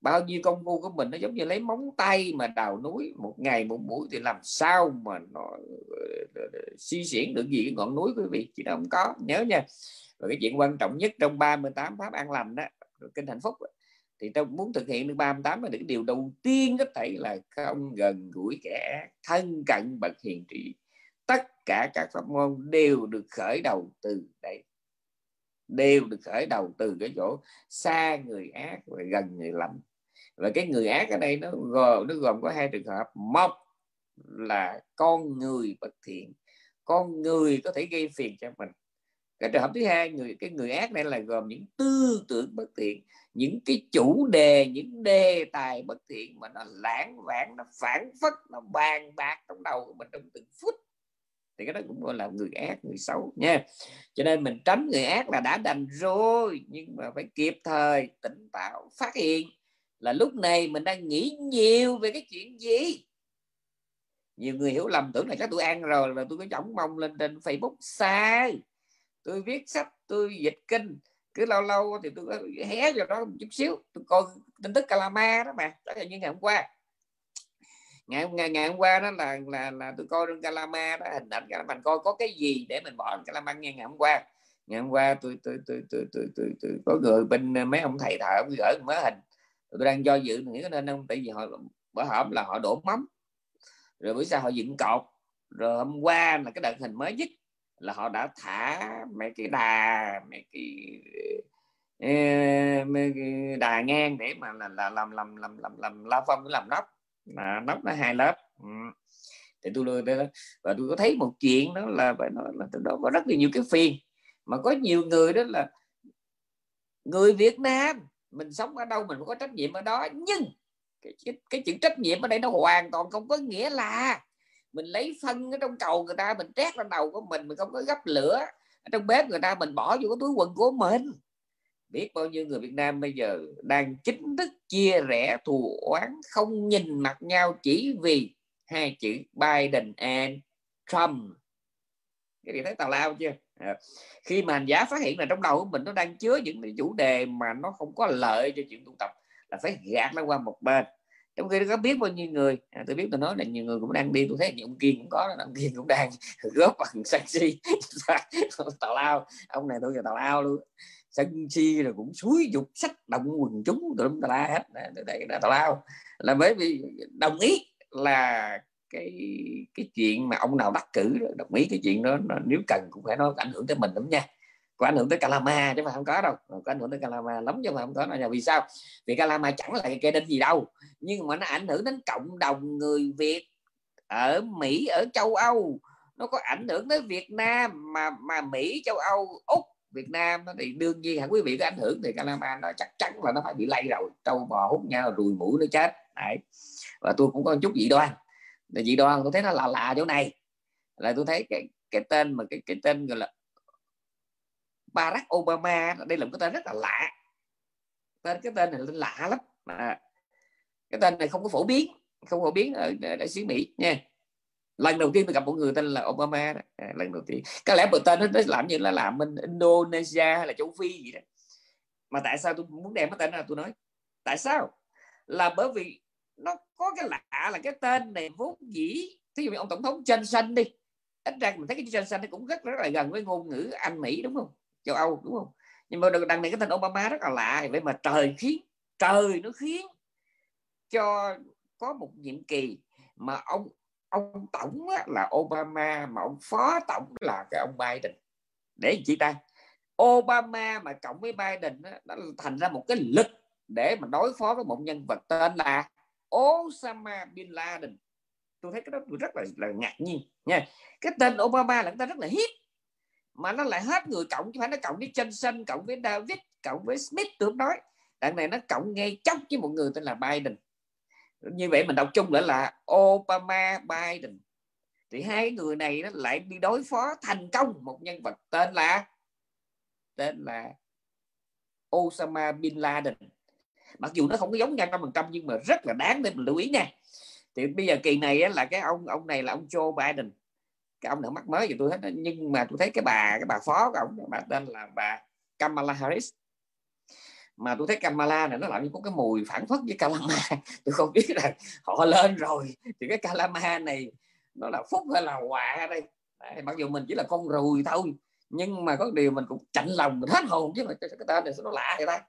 bao nhiêu công phu của mình nó giống như lấy móng tay mà đào núi, một ngày một mũi thì làm sao mà nó ờ, ờ, ờ, suy diễn được gì cái ngọn núi quý vị? Chỉ không có, nhớ nha. Và cái chuyện quan trọng nhất trong 38 pháp an lành đó kinh hạnh phúc thì tôi muốn thực hiện được 38 là được điều đầu tiên có thể là không gần gũi kẻ thân cận bậc hiền trị. Tất cả các pháp môn đều được khởi đầu từ đây. Đều được khởi đầu từ cái chỗ xa người ác và gần người lành và cái người ác ở đây nó gồm nó gồm có hai trường hợp. Một là con người bất thiện. Con người có thể gây phiền cho mình. Cái trường hợp thứ hai, người, cái người ác này là gồm những tư tưởng bất thiện, những cái chủ đề, những đề tài bất thiện mà nó lãng vãng, nó phản phất, nó bàn bạc trong đầu của mình trong từng phút. Thì cái đó cũng gọi là người ác, người xấu nha. Cho nên mình tránh người ác là đã đành rồi, nhưng mà phải kịp thời, tỉnh táo, phát hiện là lúc này mình đang nghĩ nhiều về cái chuyện gì? Nhiều người hiểu lầm tưởng là chắc tôi ăn rồi là tôi có chổng mông lên trên facebook. Sai. Tôi viết sách tôi dịch kinh. Cứ lâu lâu thì tôi có hé vào đó một chút xíu. Tôi coi tin tức calama đó mà. Đó là như ngày hôm qua. Ngày ngày, ngày hôm qua đó là là là tôi coi trên calama đó hình ảnh calama mình coi có cái gì để mình bỏ calama nghe ngày hôm qua? Ngày hôm qua tôi tôi tôi tôi tôi tôi, tôi, tôi có người bên mấy ông thầy thợ gửi mấy hình tôi đang do dự nghĩ nên không tại vì họ bữa hổm là họ đổ mắm. Rồi bữa sau họ dựng cột. Rồi hôm qua là cái đợt hình mới nhất là họ đã thả mấy cái đà mấy cái mấy cái đà ngang để mà là, là làm làm làm làm làm la phong làm nóc. Mà nóc nó hai lớp. Ừ. thì tôi lừa và tôi có thấy một chuyện đó là phải nói là đó có rất là nhiều cái phiền. Mà có nhiều người đó là người Việt Nam mình sống ở đâu mình có trách nhiệm ở đó. Nhưng cái, cái, cái chữ trách nhiệm ở đây nó hoàn toàn không có nghĩa là mình lấy phân ở trong cầu người ta mình trét lên đầu của mình mình không có gấp lửa. Ở trong bếp người ta mình bỏ vô cái túi quần của mình. Biết bao nhiêu người Việt Nam bây giờ đang chính thức chia rẽ thù oán không nhìn mặt nhau chỉ vì hai chữ Biden and Trump. Cái gì thấy tào lao chưa? Dạ. khi mà hành giả phát hiện là trong đầu của mình nó đang chứa những cái chủ đề mà nó không có lợi cho chuyện tu tập là phải gạt nó qua một bên. Trong khi có biết bao nhiêu người à, tôi biết tôi nói là nhiều người cũng đang đi tôi thấy nhiều ông kiên cũng có ông kiên cũng đang góp bằng sân si tào lao. Ông này tôi là tào lao luôn. Sân si rồi cũng suối dục sách động quần chúng tụi tào la hết. Đây là tào lao. Là bởi vì đồng ý là cái cái chuyện mà ông nào đắc cử, đồng ý cái chuyện đó nếu cần cũng phải nó ảnh hưởng tới mình lắm nha. Có ảnh hưởng tới Calama chứ mà không có đâu. Có ảnh hưởng tới Calama lắm chứ mà không có đâu vì sao? Vì Calama chẳng là cái cây đinh gì đâu. Nhưng mà nó ảnh hưởng đến cộng đồng người Việt ở Mỹ, ở châu Âu. Nó có ảnh hưởng tới Việt Nam mà mà Mỹ, châu Âu, Úc, Việt Nam thì đương nhiên hẳn quý vị, có ảnh hưởng thì Calama nó chắc chắn là nó phải bị lây rồi. Trâu bò hút nhau, rùi mũi nó chết. Đấy. và tôi cũng có chút dị đoan là dị đoan tôi thấy nó lạ lạ chỗ này. Là tôi thấy cái cái tên mà cái cái tên gọi là Barack Obama đây là một cái tên rất là lạ. Tên cái tên này là lạ lắm. Mà cái tên này không có phổ biến không phổ biến ở đại sứ Mỹ nha. Lần đầu tiên tôi gặp một người tên là Obama đó. À, lần đầu tiên. Có lẽ bữa tên nó làm như là làm bên Indonesia hay là châu Phi gì đó. Mà tại sao tôi muốn đem cái tên là tôi nói? Tại sao? Là bởi vì nó có cái lạ là cái tên này vốn dĩ, thí dụ như ông tổng thống Johnson đi, ít ra mình thấy cái Johnson nó cũng rất rất là gần với ngôn ngữ Anh Mỹ, đúng không? Châu Âu, đúng không? Nhưng mà đằng này cái tên Obama rất là lạ, vậy mà trời khiến, trời nó khiến cho có một nhiệm kỳ mà ông ông tổng là Obama, mà ông phó tổng là cái ông Biden. Để chị ta? Obama mà cộng với Biden nó thành ra một cái lực để mà đối phó với một nhân vật tên là Osama bin Laden. Tôi thấy cái đó tôi rất là, là ngạc nhiên. Nha cái tên Obama là người ta rất là hiếp mà nó lại hết người cộng chứ phải nó cộng với Johnson cộng với David cộng với Smith tôi không nói. Đằng này nó cộng ngay chốc với một người tên là Biden. Như vậy mình đọc chung lại là Obama Biden. Thì hai người này nó lại đi đối phó thành công một nhân vật tên là tên là Osama bin Laden mặc dù nó không có giống nhau trăm phần trăm nhưng mà rất là đáng để mình lưu ý nha. Thì bây giờ kỳ này là cái ông ông này là ông Joe Biden. Cái ông đã mắc mới gì tôi hết nhưng mà tôi thấy cái bà cái bà phó của ông bà tên là bà Kamala Harris. Mà tôi thấy Kamala này nó lại có cái mùi phản phất với Kalama. Tôi không biết là họ lên rồi thì cái Kalama này nó là phúc hay là họa đây? Đấy, mặc dù mình chỉ là con rùi thôi nhưng mà có điều mình cũng chạnh lòng mình hết hồn chứ mà cái tên này nó lạ vậy ta?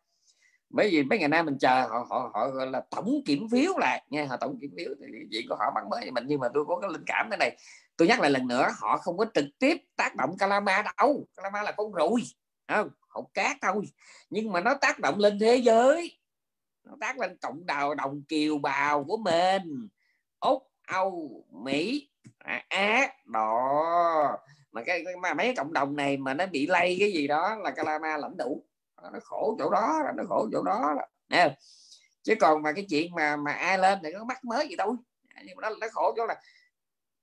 Bởi vì mấy ngày nay mình chờ họ họ họ gọi là tổng kiểm phiếu lại nha họ tổng kiểm phiếu thì chuyện của họ bằng mới mình nhưng mà tôi có cái linh cảm thế này. Tôi nhắc lại lần nữa họ không có trực tiếp tác động Calama đâu. Calama là con ruồi không? Hậu cát thôi. Nhưng mà nó tác động lên thế giới. Nó tác lên cộng đồng đồng kiều bào của mình. Úc âu mỹ à, á đó mà cái mà mấy cộng đồng này mà nó bị lây cái gì đó là Calama lãnh đủ nó khổ chỗ đó nó khổ chỗ đó nè chứ còn mà cái chuyện mà mà ai lên thì có mắc mới gì đâu nhưng mà nó, nó khổ chỗ là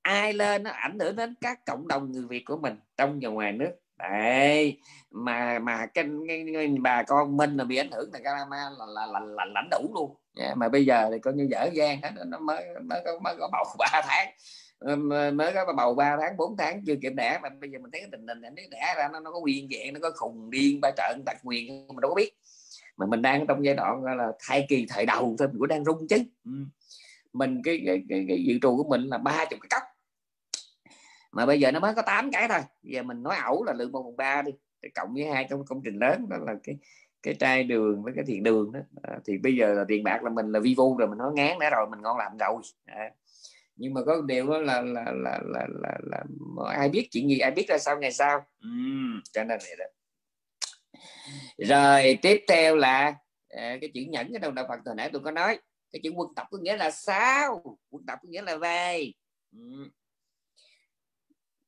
ai lên nó ảnh hưởng đến các cộng đồng người Việt của mình trong và ngoài nước. Đấy mà mà cái, cái, cái bà con mình là bị ảnh hưởng là Calama là là, là, là lãnh đủ luôn. Yeah, mà bây giờ thì coi như dở dang hết nó mới mới có, mới có bầu ba tháng. Ờ, mới có bầu 3 tháng 4 tháng chưa kịp đẻ mà bây giờ mình thấy cái tình hình này nếu đẻ ra nó, nó có nguyên dạng nó có khùng điên ba trận tật nguyền mình đâu có biết. Mà mình đang trong giai đoạn gọi là thai kỳ thời đầu thôi mình cũng đang rung chứ. Ừ. Mình cái cái, cái, cái dự trù của mình là ba chục cái cốc. Mà bây giờ nó mới có 8 cái thôi. Giờ mình nói ẩu là lượng một phần ba đi. Cộng với hai trong công trình lớn đó là cái cái trai đường với cái thiền đường đó. À, thì bây giờ là tiền bạc là mình là vi vu rồi mình nói ngán đã rồi mình ngon làm rồi. À nhưng mà có điều đó là là là là là, là, là ai biết chuyện gì ai biết ra sao ngày sau. Uhm, cho nên vậy đó. Rồi tiếp theo là à, cái chữ nhẫn cái đầu đạo Phật hồi nãy tôi có nói. Cái chữ quân tập có nghĩa là sao? Quân tập có nghĩa là về uhm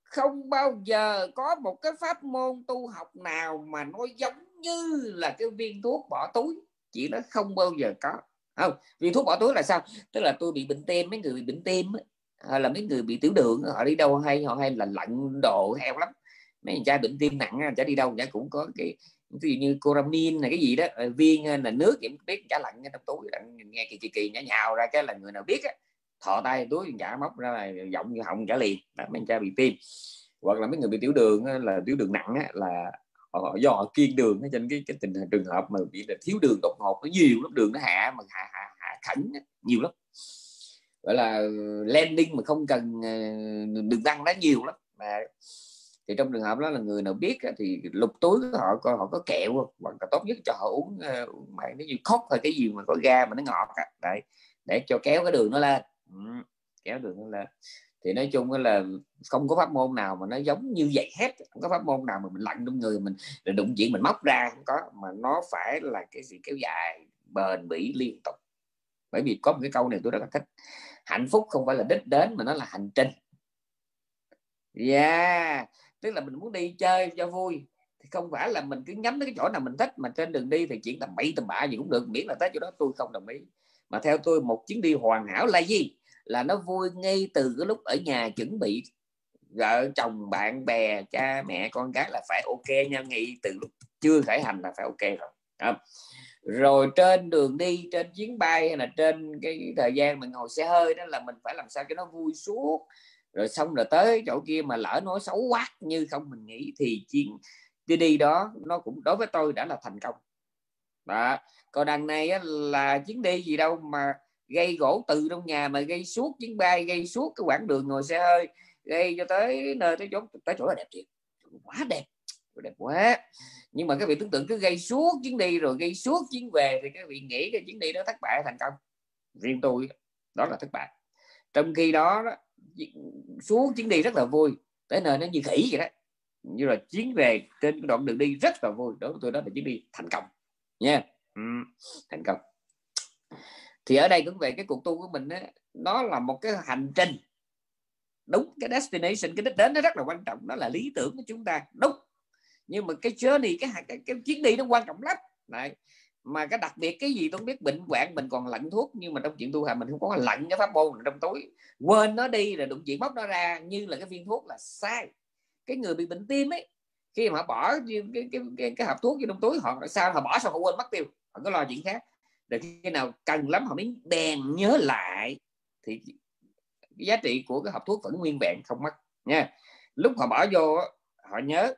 không bao giờ có một cái pháp môn tu học nào mà nó giống như là cái viên thuốc bỏ túi. Chỉ nó không bao giờ có không vì thuốc bỏ túi là sao? Tức là tôi bị bệnh tim mấy người bị bệnh tim hay là mấy người bị tiểu đường họ đi đâu hay họ hay là lạnh độ heo lắm. Mấy anh bệnh tim nặng chả đi đâu chả cũng có cái ví dụ như coramin là cái gì đó ờ, viên là nước em biết chả lạnh trong túi nghe kỳ kỳ kỳ nhả nhào ra cái là người nào biết á thò tay túi chả móc ra là giọng như họng chả liền. Đó, mấy anh cha bị tim. Hoặc là mấy người bị tiểu đường là tiểu đường nặng là họ do họ kiêng đường cho nên cái cái tình hình trường hợp mà bị là thiếu đường đột ngột nó nhiều lắm đường nó hạ mà hạ hạ, hạ khẩn nhiều lắm. Gọi là landing mà không cần ờ, đường tăng nó nhiều lắm. Mà thì trong trường hợp đó là người nào biết thì lục túi của họ coi họ có kẹo không hoặc là tốt nhất cho họ uống ờ, uống mà cái gì khóc hay cái gì mà có ga mà nó ngọt đấy để cho kéo cái đường nó lên. Ừ, kéo đường nó lên thì nói chung là không có pháp môn nào mà nó giống như vậy hết. Không có pháp môn nào mà mình lặn trong người mình đụng chuyện mình móc ra, không có. Mà nó phải là cái gì kéo dài, bền bỉ liên tục. Bởi vì có một cái câu này tôi rất là thích. Hạnh phúc không phải là đích đến mà nó là hành trình. Yeah. Tức là mình muốn đi chơi cho vui. Thì không phải là mình cứ nhắm đến cái chỗ nào mình thích, mà trên đường đi thì chuyện tầm bậy tầm bạ gì cũng được. Miễn là tới chỗ đó tôi không đồng ý. Mà theo tôi, một chuyến đi hoàn hảo là gì? Là nó vui ngay từ cái lúc ở nhà chuẩn bị vợ chồng bạn bè cha mẹ con cái là phải ok nha. Ngay từ lúc chưa khởi hành là phải ok rồi. Đó. rồi trên đường đi trên chuyến bay hay là trên cái thời gian mình ngồi xe hơi đó là mình phải làm sao cho nó vui suốt. Rồi xong rồi tới chỗ kia mà lỡ nói xấu quá như không mình nghĩ thì chuyến đi đi đó nó cũng đối với tôi đã là thành công. Đó. Còn đằng này á, là chuyến đi gì đâu mà gây gỗ từ trong nhà mà gây suốt chuyến bay gây suốt cái quãng đường ngồi xe hơi gây cho tới nơi tới chỗ tới chỗ là đẹp thiệt. Quá đẹp đẹp quá. Nhưng mà các vị tưởng tượng cứ gây suốt chuyến đi rồi gây suốt chuyến về thì các vị nghĩ cái chuyến đi đó thất bại thành công? Riêng tôi đó là thất bại. Trong khi đó, đó suốt chuyến đi rất là vui tới nơi nó như khỉ vậy đó. Như là chuyến về trên đoạn đường đi rất là vui. Đối với tôi đó là chuyến đi thành công nha. Yeah. ừ, thành công thì ở đây cũng về cái cuộc tu của mình đó, nó là một cái hành trình. Đúng cái destination cái đích đến nó rất là quan trọng đó là lý tưởng của chúng ta. Đúng. Nhưng mà cái journey cái cái, cái chuyến đi nó quan trọng lắm. Này mà cái đặc biệt cái gì tôi không biết bệnh hoạn mình còn lạnh thuốc nhưng mà trong chuyện tu hành mình không có lạnh cái pháp môn trong túi. Quên nó đi là đụng chuyện bóc nó ra như là cái viên thuốc là sai. Cái người bị bệnh tim ấy khi mà họ bỏ cái cái cái, cái, hộp thuốc vô trong túi họ sao họ bỏ xong họ quên mất tiêu? Họ có lo chuyện khác để khi nào cần lắm họ mới bèn nhớ lại. Thì cái giá trị của cái hộp thuốc vẫn nguyên vẹn, không mất, nha. Lúc họ bỏ vô họ nhớ,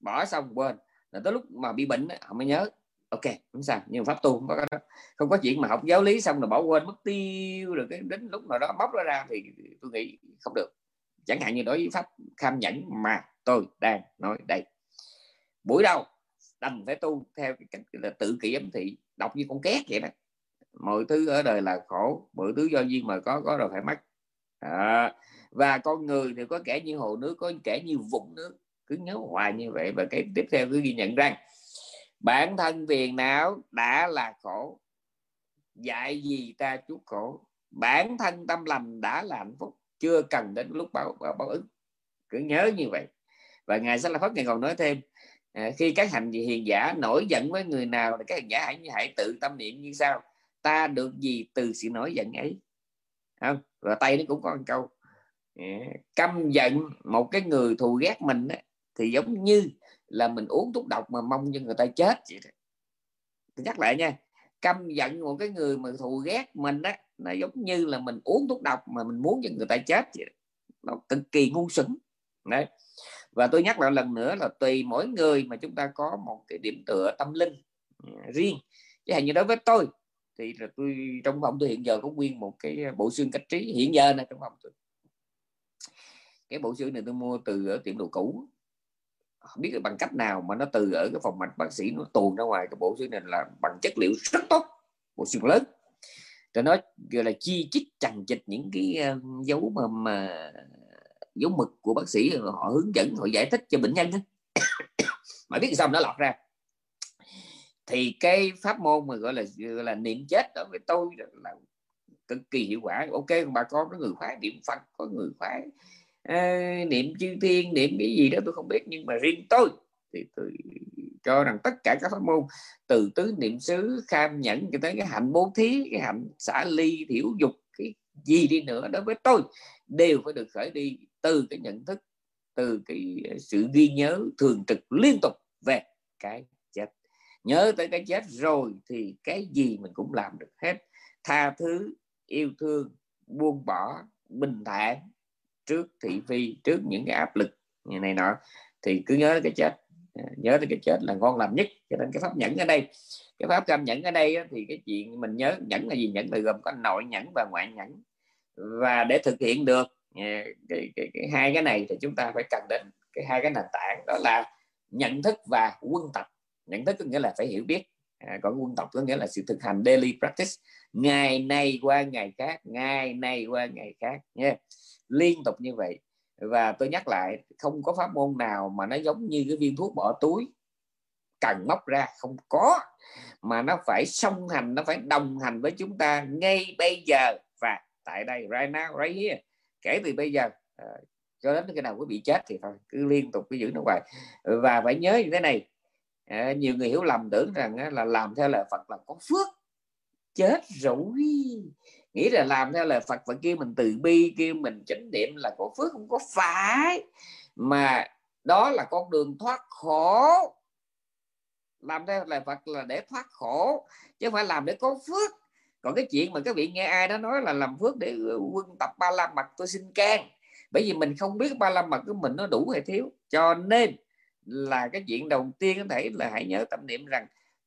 bỏ xong quên. Là tới lúc mà bị bệnh họ mới nhớ, ok, không sao, nhưng pháp tu không có đó. Không có chuyện mà học giáo lý xong rồi bỏ quên, mất tiêu rồi cái đến lúc nào đó bóc nó ra thì tôi nghĩ không được. Chẳng hạn như đối với pháp kham nhẫn mà tôi đang nói đây. Buổi đầu đành phải tu theo cái cách là tự kỷ ấm thị đọc như con két vậy đó. Mọi thứ ở đời là khổ mọi thứ do duyên mà có có rồi phải mất. À, và con người thì có kẻ như hồ nước có kẻ như vũng nước. Cứ nhớ hoài như vậy và cái tiếp theo cứ ghi nhận rằng bản thân phiền não đã là khổ dạy gì ta chút khổ? Bản thân tâm lành đã là hạnh phúc chưa cần đến lúc báo báo, báo ứng. Cứ nhớ như vậy. Và ngài sẽ là phát ngài còn nói thêm à, khi các hành gì hiền giả nổi giận với người nào thì các hành giả hãy hãy tự tâm niệm như sau. Ta được gì từ sự nổi giận ấy? Không? Và tay nó cũng có một câu. À, căm giận một cái người thù ghét mình đó, thì giống như là mình uống thuốc độc mà mong cho người ta chết vậy đó. tôi nhắc lại nha căm giận một cái người mà thù ghét mình á nó giống như là mình uống thuốc độc mà mình muốn cho người ta chết vậy đó. nó cực kỳ ngu xuẩn. Đấy và tôi nhắc lại lần nữa là tùy mỗi người mà chúng ta có một cái điểm tựa tâm linh à, riêng. Chứ hạn như đối với tôi thì là tôi trong phòng tôi hiện giờ có nguyên một cái à, bộ xương cách trí hiện giờ này trong phòng tôi. Cái bộ xương này tôi mua từ ở tiệm đồ cũ. Không biết bằng cách nào mà nó từ ở cái phòng mạch bác sĩ nó tuồn ra ngoài cái bộ xương này là bằng chất liệu rất tốt bộ xương lớn. Rồi nó gọi là chi chít chằng chịch những cái uh, dấu mà mà dấu mực của bác sĩ họ hướng dẫn họ giải thích cho bệnh nhân đó mà biết sao nó lọt ra. Thì cái pháp môn mà gọi là gọi là niệm chết đối với tôi là cực kỳ hiệu quả. Ok bà con có người khoái niệm phật có người khoái. À, niệm chư thiên niệm cái gì đó tôi không biết nhưng mà riêng tôi thì tôi cho rằng tất cả các pháp môn từ tứ niệm xứ kham nhẫn cho tới cái hạnh bố thí cái hạnh xả ly thiểu dục cái gì đi nữa đối với tôi đều phải được khởi đi từ cái nhận thức, từ cái ờ, sự ghi nhớ thường trực liên tục về cái chết. Nhớ tới cái chết rồi thì cái gì mình cũng làm được hết. Tha thứ, yêu thương, buông bỏ, bình thản trước thị phi, trước những cái áp lực như này nọ, thì cứ nhớ cái chết. Ờ, nhớ tới cái chết là ngon làm nhất. Cho nên cái pháp nhẫn ở đây, cái pháp cam nhẫn ở đây thì cái chuyện mình nhớ, nhẫn là gì? Nhẫn là gồm có nội nhẫn và ngoại nhẫn. Và để thực hiện được cái, cái, cái hai cái này thì chúng ta phải cần đến cái hai cái nền tảng đó là nhận thức và quân tập. Nhận thức có nghĩa là phải hiểu biết. À, còn quân tập có nghĩa là sự thực hành daily practice. Ngày này qua ngày khác ngày này qua ngày khác nha liên tục như vậy. Và tôi nhắc lại không có pháp môn nào mà nó giống như cái viên thuốc bỏ túi. Cần móc ra không có. Mà nó phải song hành nó phải đồng hành với chúng ta ngay bây giờ. Và tại đây right now right here kể từ bây giờ ờ, cho đến cái nào quý bị chết thì thôi cứ liên tục cứ giữ nó hoài. Và phải nhớ như thế này à, nhiều người hiểu lầm tưởng rằng á, là làm theo lời Phật là có phước chết rồi nghĩ là làm theo lời Phật và kêu mình từ bi kêu mình chánh niệm là có phước không có phải. Mà đó là con đường thoát khổ. Làm theo lời Phật là để thoát khổ chứ không phải làm để có phước còn cái chuyện mà các vị nghe ai đó nói là làm phước để ờ, quân tập ba la mật, tôi xin can. Bởi vì mình không biết ba la mật của mình nó đủ hay thiếu. Cho nên là cái chuyện đầu tiên có thể là hãy nhớ tâm niệm rằng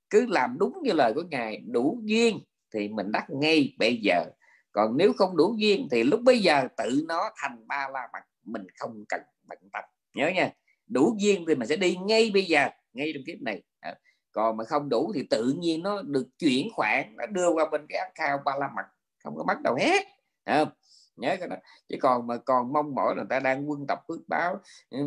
cứ làm đúng như lời của ngài, đủ duyên thì mình đắc ngay bây giờ. Còn nếu không đủ duyên thì lúc bây giờ tự nó thành ba la mật, mình không cần bận tập nhớ nha, đủ duyên thì mình sẽ đi ngay bây giờ, ngay trong kiếp này còn mà không đủ thì tự nhiên nó được chuyển khoản, nó đưa qua bên cái account ba la mặt, không có bắt đầu hết không? nhớ cái đó. Chứ còn mà còn mong mỏi là ta đang quân tập phước báo.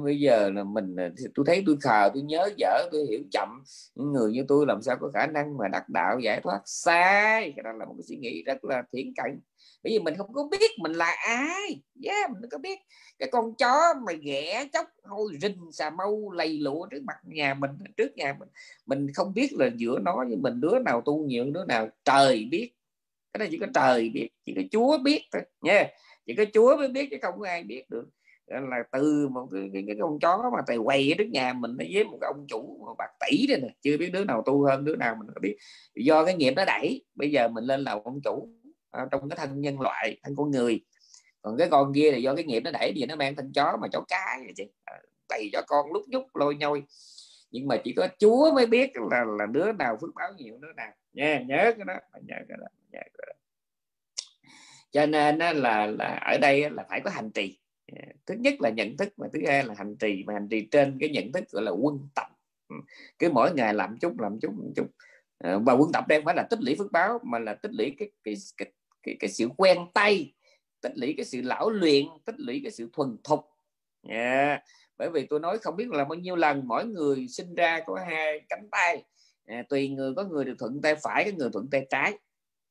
Bây giờ là mình tôi thấy tôi khờ, tôi nhớ dở, tôi hiểu chậm. Những người như tôi làm sao có khả năng mà đặt đạo giải thoát? Sai! Cái đó là một cái suy nghĩ rất là thiển cận bởi vì mình không có biết mình là ai. Yeah, mình có biết. Cái con chó mà ghẻ chóc hôi rình xà mâu lầy lụa trước mặt nhà mình trước nhà mình. Mình không biết là giữa nó với mình đứa nào tu nhiều đứa nào trời biết. Cái này chỉ có trời biết chỉ có chúa biết thôi. Nha chỉ có chúa mới biết chứ không có ai biết được. Là từ một cái, cái, cái con chó mà tài quay ở trước nhà mình nó với một cái ông chủ một bạc tỷ đây nè. Chưa biết đứa nào tu hơn đứa nào mình có biết. Do cái nghiệp nó đẩy bây giờ mình lên là ông chủ. Ờ, trong cái thân nhân loại thân con người. Còn cái con kia là do cái nghiệp nó đẩy thì nó mang thân chó mà chó cái chị chứ. Ờ, cho con lúc nhúc lôi nhôi. Nhưng mà chỉ có Chúa mới biết là là đứa nào phước báo nhiều đứa nào. Nha nhớ cái đó nhớ cái đó, nhớ cái đó. cho nên là là ở đây là phải có hành trì. Ờ, thứ nhất là nhận thức và thứ hai là hành trì. Mà hành trì trên cái nhận thức gọi là quân tập. Ừ, cứ mỗi ngày làm chút làm chút làm chút. Và quân tập đây phải là tích lũy phước báo mà là tích lũy cái cái cái cái, cái sự quen tay tích lũy cái sự lão luyện tích lũy cái sự thuần thục. Yeah. Bởi vì tôi nói không biết là bao nhiêu lần mỗi người sinh ra có hai cánh tay. À, tùy người có người được thuận tay phải có người thuận tay trái.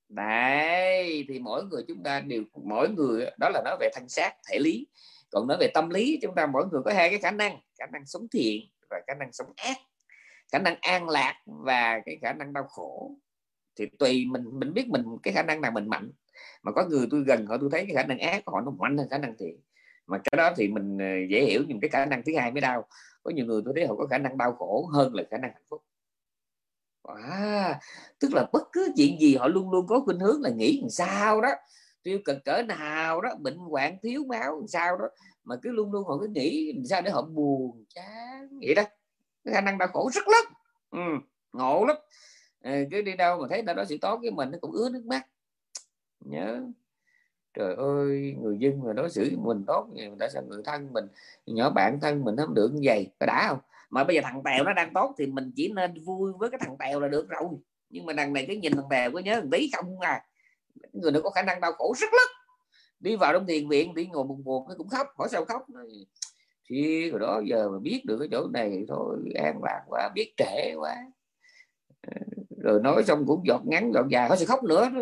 Đấy thì mỗi người chúng ta đều mỗi người đó là nói về thân xác thể lý. Còn nói về tâm lý chúng ta mỗi người có hai cái khả năng khả năng sống thiện và khả năng sống ác. Khả năng an lạc và cái khả năng đau khổ thì tùy mình mình biết mình cái khả năng nào mình mạnh. Mà có người tôi gần họ tôi thấy cái khả năng ác của họ nó mạnh hơn khả năng thiện mà cái đó thì mình ờ, dễ hiểu nhưng cái khả năng thứ hai mới đau. Có nhiều người tôi thấy họ có khả năng đau khổ hơn là khả năng hạnh phúc. À, tức là bất cứ chuyện gì họ luôn luôn có khuynh hướng là nghĩ làm sao đó. Tiêu cực cỡ nào đó bệnh hoạn thiếu máu làm sao đó. Mà cứ luôn luôn họ cứ nghĩ làm sao để họ buồn chán. Vậy đó. Cái khả năng đau khổ rất lớn ừ, ngộ lắm cứ đi đâu mà thấy ta đó xử tốt với mình nó cũng ứa nước mắt. Nhớ. Trời ơi, người dân mà đối xử mình tốt thì tại sao người thân mình, nhỏ bạn thân mình không được như vậy? Có đã không? Mà bây giờ thằng tèo nó đang tốt thì mình chỉ nên vui với cái thằng tèo là được rồi. Nhưng mà đằng này cái nhìn thằng tèo có nhớ, thằng tí không à. Người nó có khả năng đau khổ rất lớn đi vào trong thiền viện, đi ngồi buồn buồn nó cũng khóc. Hỏi sao khóc? Thì rồi đó giờ mà biết được cái chỗ này thôi, an lạc quá, biết trễ quá. Ờ rồi nói xong cũng giọt ngắn, giọt dài, hết sự khóc nữa đó.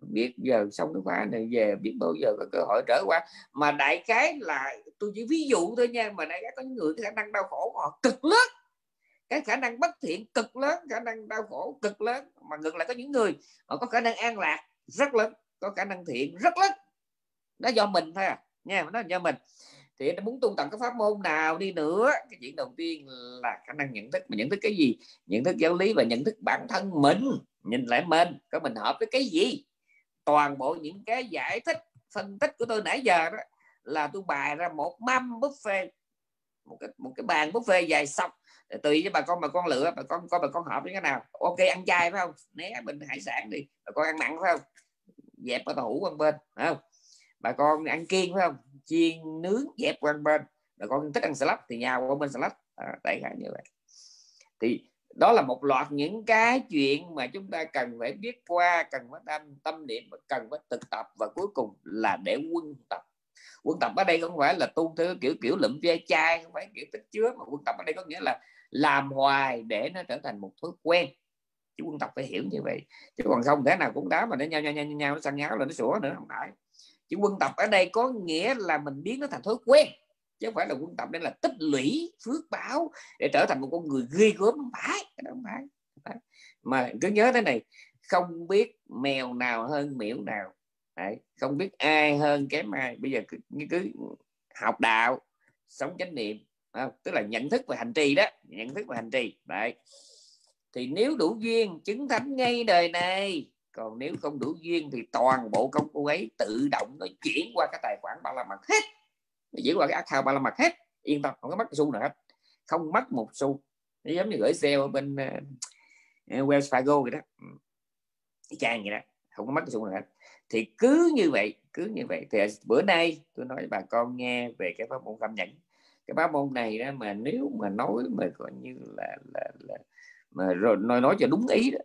biết giờ xong cái khóa này về biết bao giờ có cơ hội trở qua. Mà đại cái là, tôi chỉ ví dụ thôi nha, mà đại cái có những người cái khả năng đau khổ họ cực lớn. Cái khả năng bất thiện cực lớn, khả năng đau khổ cực lớn. Mà ngược lại có những người họ có khả năng an lạc rất lớn, có khả năng thiện rất lớn. Nó do mình thôi à nha nó do mình thì nó muốn tu tập cái pháp môn nào đi nữa. Cái chuyện đầu tiên là khả năng nhận thức. Mà nhận thức cái gì? Nhận thức giáo lý và nhận thức bản thân mình. Nhìn lại mình. Có mình hợp với cái gì? Toàn bộ những cái giải thích, phân tích của tôi nãy giờ đó là tôi bài ra một mâm buffet, một cái một cái bàn buffet dài sọc. Tùy với bà con bà con lựa, bà con coi bà con hợp với cái nào. Ok, ăn chay phải không? Né bình hải sản đi. Bà con ăn mặn phải không? Dẹp cái tủ qua bên, phải không? Bà con ăn kiêng phải không? Chiên nướng dẹp qua bên. Bà con thích ăn salad thì nhào qua bên salad. À, đại khái như vậy. Thì đó là một loạt những cái chuyện mà chúng ta cần phải biết qua cần phải tâm tâm niệm và cần phải thực tập và cuối cùng là để quân tập. Quân tập ở đây không phải là tu theo kiểu kiểu lụm ve chai không phải kiểu tích chứa mà quân tập ở đây có nghĩa là làm hoài để nó trở thành một thói quen. Chứ quân tập phải hiểu như vậy. Chứ còn không thế nào cũng đá mà nó nhau nhau nhau nhau nó sang nháo là nó sủa nữa không phải chứ quân tập ở đây có nghĩa là mình biến nó thành thói quen chứ không phải là quân tập đây là tích lũy phước báo để trở thành một con người ghê gớm không phải không phải, không phải. mà cứ nhớ thế này không biết mèo nào hơn miễu nào Đấy, không biết ai hơn kém ai bây giờ cứ, cứ học đạo sống chánh niệm không? tức là nhận thức và hành trì đó nhận thức và hành trì Đấy. thì nếu đủ duyên chứng thánh ngay đời này còn nếu không đủ duyên thì toàn bộ công cụ ấy tự động nó chuyển qua cái tài khoản ba la mật hết. Nó chuyển qua cái account ba la mật hết. Yên tâm không có mất xu nào hết. Không mất một xu. Nó giống như gửi xe ở bên uh, Wells Fargo vậy đó. Trang vậy đó. Không có mất xu nào hết. Thì cứ như vậy cứ như vậy. Thì bữa nay tôi nói bà con nghe về cái pháp môn cảm nhận. Cái pháp môn này đó mà nếu mà nói mà coi như là là là mà rồi nói nói cho đúng ý đó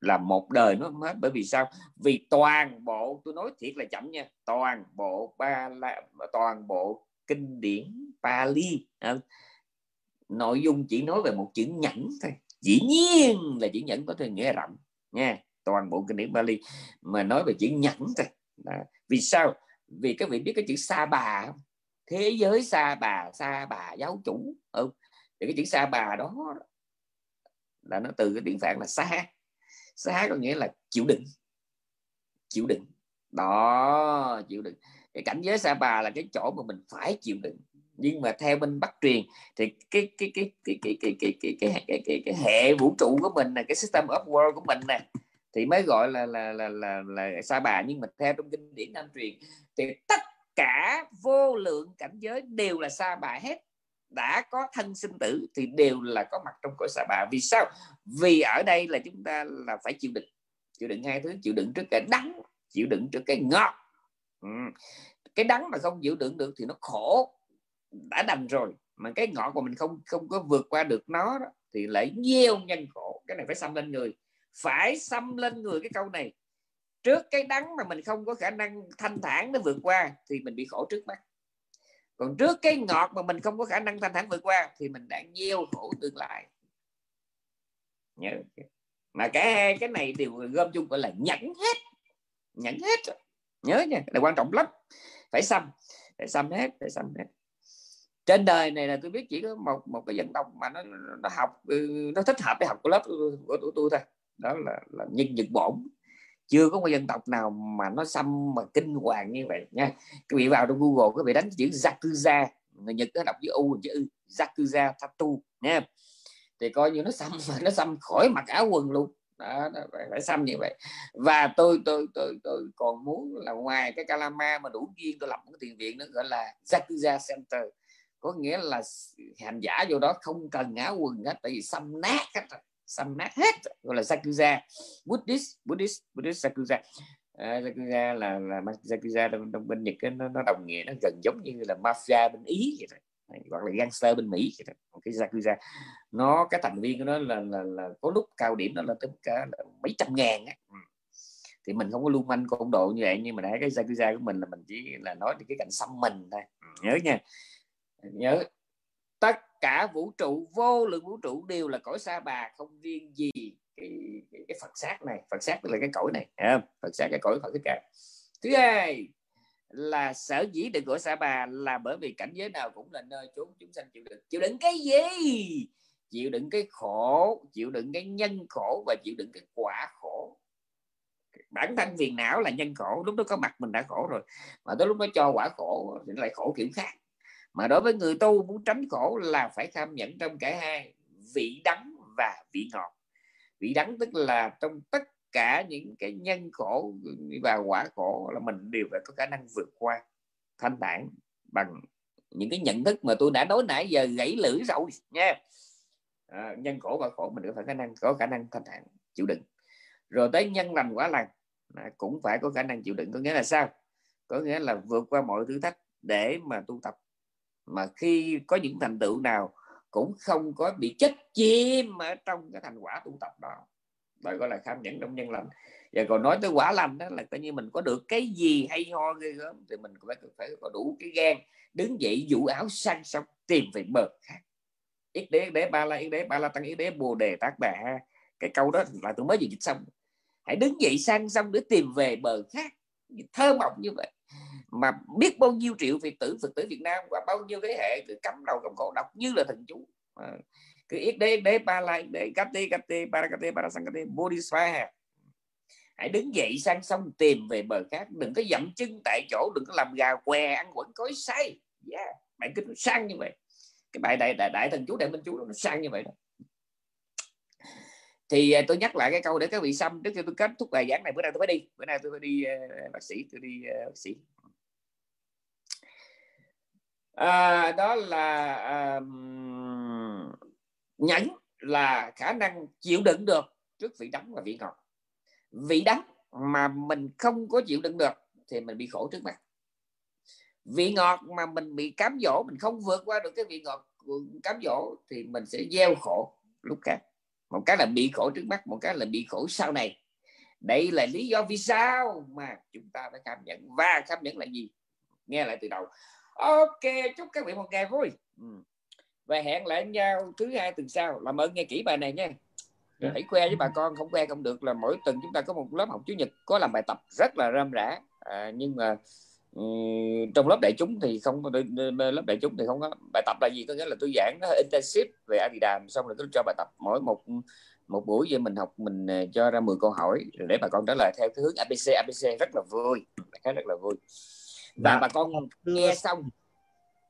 là một đời nó không hết bởi vì sao? Vì toàn bộ tôi nói thiệt là chậm nha toàn bộ ba la toàn bộ kinh điển Pali à, nội dung chỉ nói về một chữ nhẫn thôi. Dĩ nhiên là chữ nhẫn có thể nghĩa rộng nha toàn bộ kinh điển Pali mà nói về chữ nhẫn thôi. À, vì sao? Vì các vị biết cái chữ sa bà không? thế giới sa bà sa bà giáo chủ ừ. thì cái chữ sa bà đó là nó từ cái tiếng phạn là sa xá có nghĩa là chịu đựng chịu đựng đó chịu đựng cái cảnh giới sa bà là cái chỗ mà mình phải chịu đựng nhưng mà theo bên bắc truyền thì cái cái cái cái cái cái cái cái cái, cái, cái, cái hệ vũ trụ của mình này cái system of world của mình nè thì mới gọi là là là là, là sa bà nhưng mà theo trong kinh điển nam truyền thì tất cả vô lượng cảnh giới đều là sa bà hết đã có thân sinh tử thì đều là có mặt trong cõi xà bà. Vì sao? Vì ở đây là chúng ta là phải chịu đựng. Chịu đựng hai thứ chịu đựng trước cái đắng chịu đựng trước cái ngọt. Ừ. cái đắng mà không chịu đựng được thì nó khổ. Đã đành rồi mà cái ngọt mà mình không không có vượt qua được nó đó, thì lại gieo nhân khổ. Cái này phải xâm lên người. Phải xâm lên người cái câu này. Trước cái đắng mà mình không có khả năng thanh thản để vượt qua thì mình bị khổ trước mắt còn trước cái ngọt mà mình không có khả năng thanh thản vượt qua thì mình đang gieo khổ tương lai. Nhớ. Mà cả hai cái này đều gom chung gọi là nhẫn hết. Nhẫn hết nhớ nha, là quan trọng lắm. Phải xăm phải xăm hết, phải xăm hết. Trên đời này là tôi biết chỉ có một một cái dân tộc mà nó nó học ừ, nó thích hợp để học của lớp của tụi tôi thôi. Đó là là nhân nhật bổn chưa có một dân tộc nào mà nó xăm mà kinh hoàng như vậy nha. Các vị vào trong google các vị đánh chữ yakuza người nhật nó đọc chữ u chữ ư yakuza tattoo nha thì coi như nó xăm nó xăm khỏi mặc áo quần luôn. Đó, đó phải, phải xăm như vậy. Và tôi tôi tôi tôi còn muốn là ngoài cái calama mà đủ duyên tôi lập một cái tiền viện nó gọi là yakuza center. Có nghĩa là hành giả vô đó không cần áo quần hết tại vì xăm nát hết xăm nát hết gọi là sakuza buddhist buddhist buddhist sakuza à, sakuza là là sakuza trong, trong bên nhật nó, nó đồng nghĩa nó gần giống như là mafia bên ý vậy hoặc là gangster bên mỹ vậy cái yakuza nó cái thành viên của nó là, là, là có lúc cao điểm nó là tới cả là mấy trăm ngàn á. Ừ. Thì mình không có lưu manh côn độ như vậy nhưng mà để cái yakuza của mình là mình chỉ là nói đến cái cạnh xăm mình thôi. Ừ, nhớ nha. Nhớ tất cả vũ trụ vô lượng vũ trụ đều là cõi sa bà không riêng gì cái, cái, cái phật sát này. Phật sát là cái cõi này à, phật sát cái cõi phật tất cả thứ hai là sở dĩ được gọi sa bà là bởi vì cảnh giới nào cũng là nơi chốn chúng sanh chịu đựng. Chịu đựng cái gì? Chịu đựng cái khổ chịu đựng cái nhân khổ và chịu đựng cái quả khổ. Bản thân phiền não là nhân khổ lúc đó có mặt mình đã khổ rồi mà tới lúc đó cho quả khổ thì lại khổ kiểu khác mà đối với người tu muốn tránh khổ là phải tham nhẫn trong cả hai vị đắng và vị ngọt. Vị đắng tức là trong tất cả những cái nhân khổ và quả khổ là mình đều phải có khả năng vượt qua thanh thản bằng những cái nhận thức mà tôi đã nói nãy giờ gãy lưỡi rồi nha. À, nhân khổ và khổ mình đều phải khả năng có khả năng thanh thản chịu đựng. Rồi tới nhân lành quả lành à, cũng phải có khả năng chịu đựng. Có nghĩa là sao? Có nghĩa là vượt qua mọi thử thách để mà tu tập mà khi có những thành tựu nào cũng không có bị chết chim ở trong cái thành quả tu tập đó. Đó gọi là kham nhẫn trong nhân lành. Và còn nói tới quả lành đó là coi như mình có được cái gì hay ho ghê gớm thì mình cũng phải phải có đủ cái gan đứng dậy vũ áo sang sông tìm về bờ khác. Ít đế đế ba la ít đế ba la tăng ít đế bồ đề tác bà. Cái câu đó là tôi mới vừa dịch xong. Hãy đứng dậy sang sông để tìm về bờ khác. Thơ mộng như vậy mà biết bao nhiêu triệu Phật tử phật tử việt nam và bao nhiêu thế hệ cứ cắm đầu cầm cổ đọc như là thần chú. À, cứ ít đế đế ba lai đế kate kate parakate parasangate bodhisattva hãy đứng dậy sang sông tìm về bờ khác đừng có dậm chân tại chỗ đừng có làm gà què ăn quẩn cối say. Yeah. bạn kinh nó sang như vậy. Cái bài đại đại, đại thần chú đại minh chú nó sang như vậy đó. Thì à, tôi nhắc lại cái câu để các vị xăm. Trước khi tôi kết thúc bài giảng này bữa nay tôi phải đi. Bữa nay tôi phải đi uh, bác sĩ tôi đi uh, bác sĩ à, đó là à, nhẫn là khả năng chịu đựng được trước vị đắng và vị ngọt. Vị đắng mà mình không có chịu đựng được thì mình bị khổ trước mắt vị ngọt mà mình bị cám dỗ mình không vượt qua được cái vị ngọt cám dỗ thì mình sẽ gieo khổ lúc khác. Một cái là bị khổ trước mắt một cái là bị khổ sau này. Đây là lý do vì sao mà chúng ta phải cảm nhận. Và cảm nhận là gì? Nghe lại từ đầu ok chúc các vị một ngày vui. Ừ. và hẹn lại nhau thứ hai tuần sau. Làm ơn nghe kỹ bài này nha. Dạ. hãy khoe với bà con không khoe không được là mỗi tuần chúng ta có một lớp học chủ nhật có làm bài tập rất là râm rã. À, nhưng mà trong lớp đại chúng thì không lớp đại chúng thì không có. Bài tập là gì? Có nghĩa là tôi giảng nó intensive về Adidas xong rồi tôi cho bài tập mỗi một một buổi vậy mình học mình ờ, cho ra 10 câu hỏi để bà con trả lời theo cái hướng ABC ABC rất là vui. Rất là vui và dạ. bà con nghe xong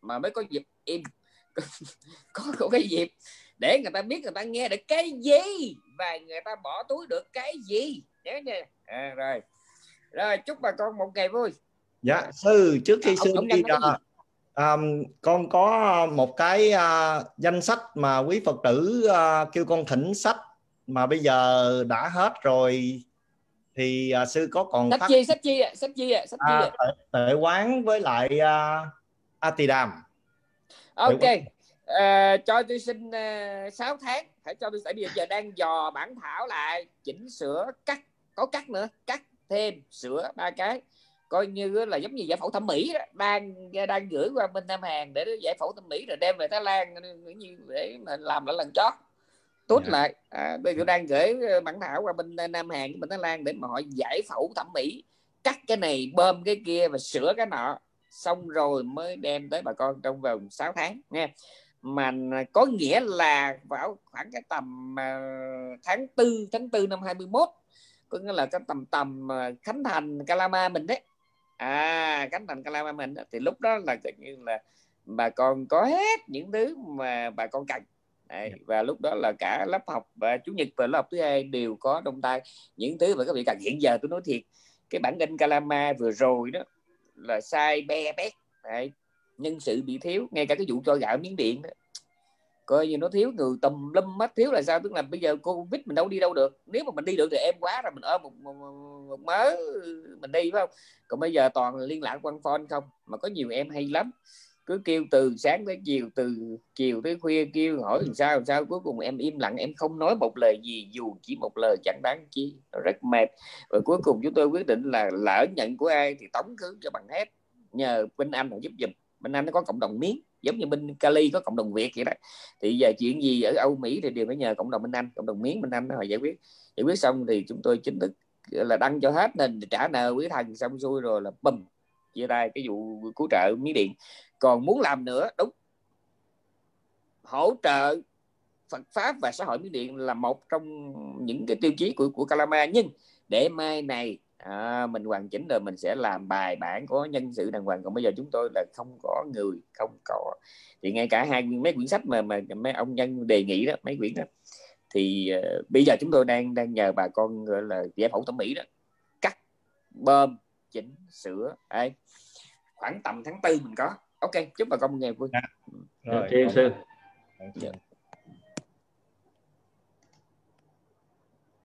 mà mới có dịp im. Có, có cái dịp để người ta biết người ta nghe được cái gì và người ta bỏ túi được cái gì. Nhớ nha. À, rồi. Rồi chúc bà con một ngày vui. Dạ sư trước khi à, sư đi ra um, con có một cái uh, danh sách mà quý phật tử uh, kêu con thỉnh sách mà bây giờ đã hết rồi thì uh, sư có còn sách phát... chi sách chi ạ sách chi ạ sách chi à, tệ quán với lại uh, Atidam. Ok uh, cho tôi xin uh, 6 tháng hãy cho tôi tại bây giờ đang dò bản thảo lại chỉnh sửa cắt có cắt nữa cắt thêm sửa ba cái. Coi như là giống như giải phẫu thẩm mỹ đó. đang đang gửi qua bên Nam Hàn để giải phẫu thẩm mỹ rồi đem về Thái Lan như để mà làm lại lần chót tốt yeah. Dạ. lại. À, bây giờ đang gửi ờ, bản thảo qua bên Nam Hàn bên Thái Lan để mà họ giải phẫu thẩm mỹ cắt cái này bơm cái kia và sửa cái nọ. Xong rồi mới đem tới bà con trong vòng 6 tháng nha mà có nghĩa là vào khoảng cái tầm uh, tháng tư tháng tư năm 21 có nghĩa là cái tầm tầm khánh thành Calama mình đấy. À khánh thành Calama mình thì lúc đó là gần như là bà con có hết những thứ mà bà con cần Đấy, dạ. và lúc đó là cả lớp học và chủ nhật và lớp học thứ hai đều có trong tay. Những thứ mà các vị cần hiện giờ tôi nói thiệt cái bản in Calama vừa rồi đó là sai be bét. Đấy, nhân sự bị thiếu ngay cả cái vụ cho gạo miếng điện đó. Coi như nó thiếu người tùm lum mất thiếu là sao? Tức là bây giờ covid mình đâu đi đâu được. Nếu mà mình đi được thì em quá rồi mình ôm một, một, một mớ mình đi phải không? Còn bây giờ toàn liên lạc quan phone không mà có nhiều em hay lắm cứ kêu từ sáng tới chiều, từ chiều tới khuya kêu, hỏi làm sao làm sao. Cuối cùng em im lặng, em không nói một lời gì, dù chỉ một lời chẳng đáng chi. Rất mệt. Và cuối cùng chúng tôi quyết định là lỡ nhận của ai thì tống cứ cho bằng hết. Nhờ bên anh họ giúp giùm. Bên anh nó có cộng đồng miếng, giống như bên Cali có cộng đồng Việt vậy đó. Thì giờ chuyện gì ở Âu Mỹ thì đều phải nhờ cộng đồng bên Anh, cộng đồng miếng bên Anh họ giải quyết. Giải quyết xong thì chúng tôi chính thức là đăng cho hết, nên trả nợ quý thần xong xuôi rồi là bùm chia tay cái vụ cứu trợ miếng điện. Còn muốn làm nữa đúng. Hỗ trợ Phật pháp và xã hội miếng điện là một trong những cái tiêu chí của của Calama. Nhưng để mai này à, mình hoàn chỉnh rồi mình sẽ làm bài bản có nhân sự đàng hoàng. Còn bây giờ chúng tôi là không có người không có. Thì ngay cả hai mấy quyển sách mà mà mấy ông nhân đề nghị đó mấy quyển đó thì uh, bây giờ chúng tôi đang đang nhờ bà con gọi là giải phẫu thẩm mỹ đó cắt bơm chỉnh sửa. Ấy khoảng tầm tháng tư mình có. Ok chúc bà con một ngày vui. Dạ. rồi, sư